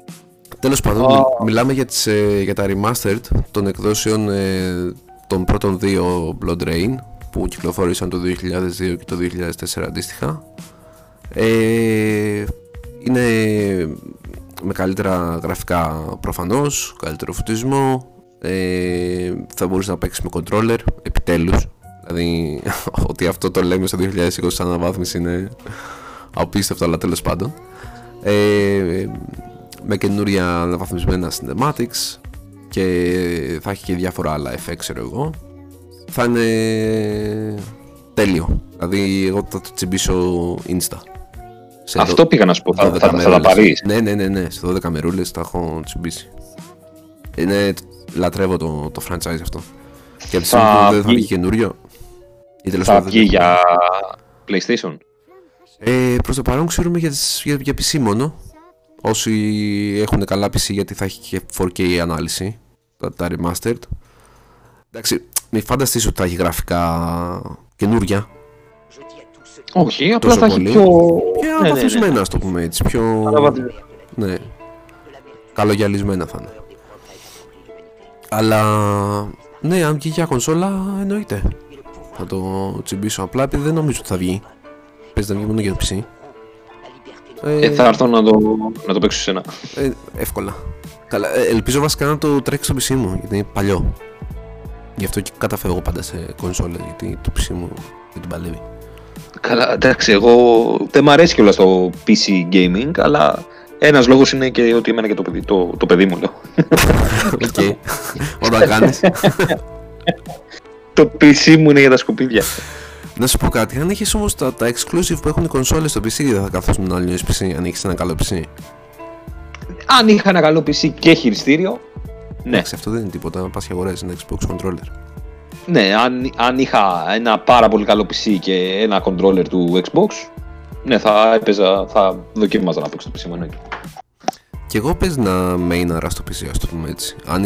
Τέλος πάντων, oh. μιλάμε για, τις, για τα remastered των εκδόσεων ε, των πρώτων δύο Blood Rain που κυκλοφόρησαν το 2002 και το 2004 αντίστοιχα. Ε, είναι με καλύτερα γραφικά προφανώς, καλύτερο φωτισμό, ε, θα μπορείς να παίξεις με controller, επιτέλους. Δηλαδή, ότι αυτό το λέμε στο 2020 σαν αναβάθμιση είναι απίστευτο, αλλά τέλος πάντων. Ε, με καινούρια αναβαθμισμένα cinematics και θα έχει και διάφορα άλλα effects, ξέρω εγώ. Θα είναι τέλειο. Δηλαδή, εγώ θα το τσιμπήσω insta. Σε Αυτό δο... πήγα να σου πω. Θα, θα, θα, τα πάρεις. Ναι, ναι, ναι, ναι. Σε 12 μερούλες τα έχω τσιμπήσει. Είναι, λατρεύω το, το franchise αυτό. Και από τη στιγμή που δεν θα βγει καινούριο. Θα βγει για PlayStation. Ε, προς το παρόν ξέρουμε για, για, για PC μόνο. Όσοι έχουν καλά PC γιατί θα έχει και 4K ανάλυση. Τα, τα remastered. Εντάξει, μην φανταστείς ότι θα έχει γραφικά καινούρια. Όχι, απλά θα έχει πιο... Πιο αναβαθμισμένα, ναι, ναι, ναι. το πούμε έτσι. Πιο... Ναι. Καλογιαλισμένα θα είναι. Αλλά... Ναι, αν βγει για κονσόλα, εννοείται. Θα το τσιμπήσω απλά επειδή δεν νομίζω ότι θα βγει. Παίζει να βγει μόνο για το PC. Ε, θα έρθω να το, να το παίξω σε ένα. Ε, εύκολα. Καλά, ε, ελπίζω βασικά να το τρέξει στο PC μου, γιατί είναι παλιό. Γι' αυτό και καταφεύγω πάντα σε κονσόλες, γιατί το PC μου δεν την παλεύει. Καλά, εντάξει, εγώ δεν μ' αρέσει κιόλας το PC gaming, αλλά ένας λόγος είναι και ότι εμένα και το παιδί, το, το παιδί μου λέω. Okay. Όταν κάνεις. το PC μου είναι για τα σκουπίδια. Να σου πω κάτι, αν έχει όμως τα, τα exclusive που έχουν οι κονσόλες στο PC, δεν θα καθόσουν να αλλιώ PC, αν έχει ένα καλό PC. Αν είχα ένα καλό PC και χειριστήριο, ναι. Εντάξει, αυτό δεν είναι τίποτα. Να πας και αγοράζεις ένα Xbox controller. Ναι, αν, αν είχα ένα πάρα πολύ καλό PC και ένα controller του Xbox, ναι, θα έπαιζα, θα δοκίμαζα να παίξω το PC μου Και εγώ πες να μέιναρα στο PC, ας το πούμε έτσι. Αν,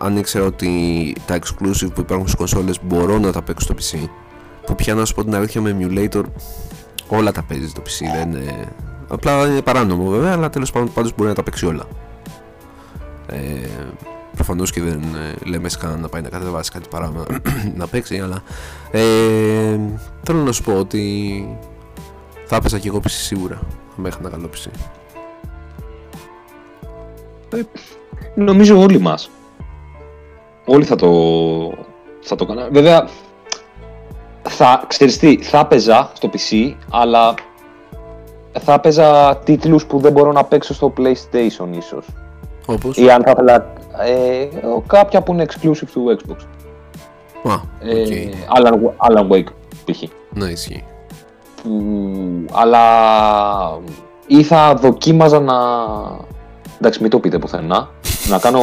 αν ήξερα ότι τα exclusive που υπάρχουν στις κονσόλες μπορώ να τα παίξω στο PC, που πια να σου πω την αλήθεια με emulator όλα τα παίζει στο PC, δεν είναι... Απλά είναι παράνομο βέβαια, αλλά τέλος πάντων πάντως μπορεί να τα παίξει όλα. Ε, Προφανώς και δεν ε, λέμε σκαν να πάει να κατεβάσει κάτι παράμα να παίξει, αλλά ε, θέλω να σου πω ότι θα έπαιζα και εγώ PC σίγουρα, αν είχα ένα καλό PC. Ε, νομίζω όλοι μας. Όλοι θα το, θα το κάναμε. Βέβαια, θα, ξέρεις τι, θα έπαιζα στο PC, αλλά θα έπαιζα τίτλους που δεν μπορώ να παίξω στο PlayStation ίσως. Όπως; Ή αν θα ήθελα ε, κάποια που είναι exclusive του Xbox. Α, okay. ε, Alan, Alan Wake π.χ. Ναι, ισχύει. αλλά ή θα δοκίμαζα να... Εντάξει, μην το πείτε πουθενά. να κάνω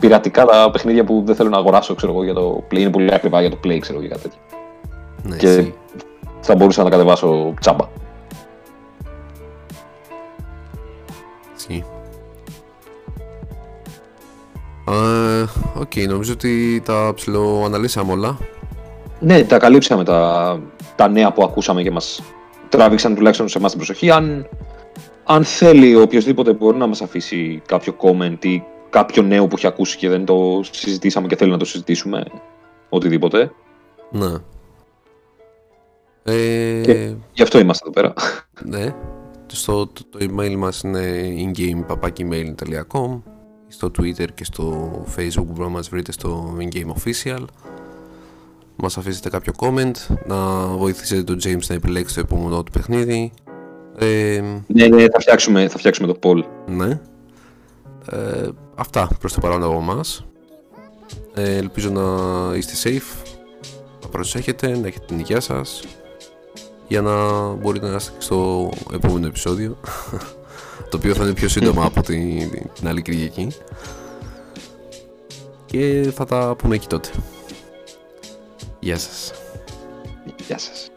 πειρατικά τα παιχνίδια που δεν θέλω να αγοράσω, ξέρω εγώ, για το Play. Είναι πολύ ακριβά για το Play, ξέρω για κάτι τέτοιο. Ναι, και θα μπορούσα να κατεβάσω τσάμπα. Ισχύει. Okay, νομίζω ότι τα ψηλοαναλύσαμε όλα. Ναι, τα καλύψαμε τα, τα νέα που ακούσαμε και μας τράβηξαν τουλάχιστον σε εμάς την προσοχή. Αν, αν θέλει οποιοδήποτε μπορεί να μας αφήσει κάποιο comment ή κάποιο νέο που έχει ακούσει και δεν το συζητήσαμε και θέλει να το συζητήσουμε, οτιδήποτε. Ναι. Ε... Και γι' αυτό είμαστε εδώ πέρα. Ναι. Στο, το, το email μας είναι ingame.papakemail.com στο Twitter και στο Facebook που να μας βρείτε στο InGame Official. Μας αφήσετε κάποιο comment να βοηθήσετε τον James να επιλέξει το επόμενο του παιχνίδι. Ε, ναι, ναι, θα φτιάξουμε, θα φτιάξουμε το poll. ναι. Ε, αυτά προς το παρόν από εμάς ε, ελπίζω να είστε safe. Να προσέχετε, να έχετε την υγεία σας για να μπορείτε να είστε στο επόμενο επεισόδιο το οποίο θα είναι πιο σύντομα από την, την άλλη Κυριακή και θα τα πούμε εκεί τότε. Γεια σας. Γεια σας.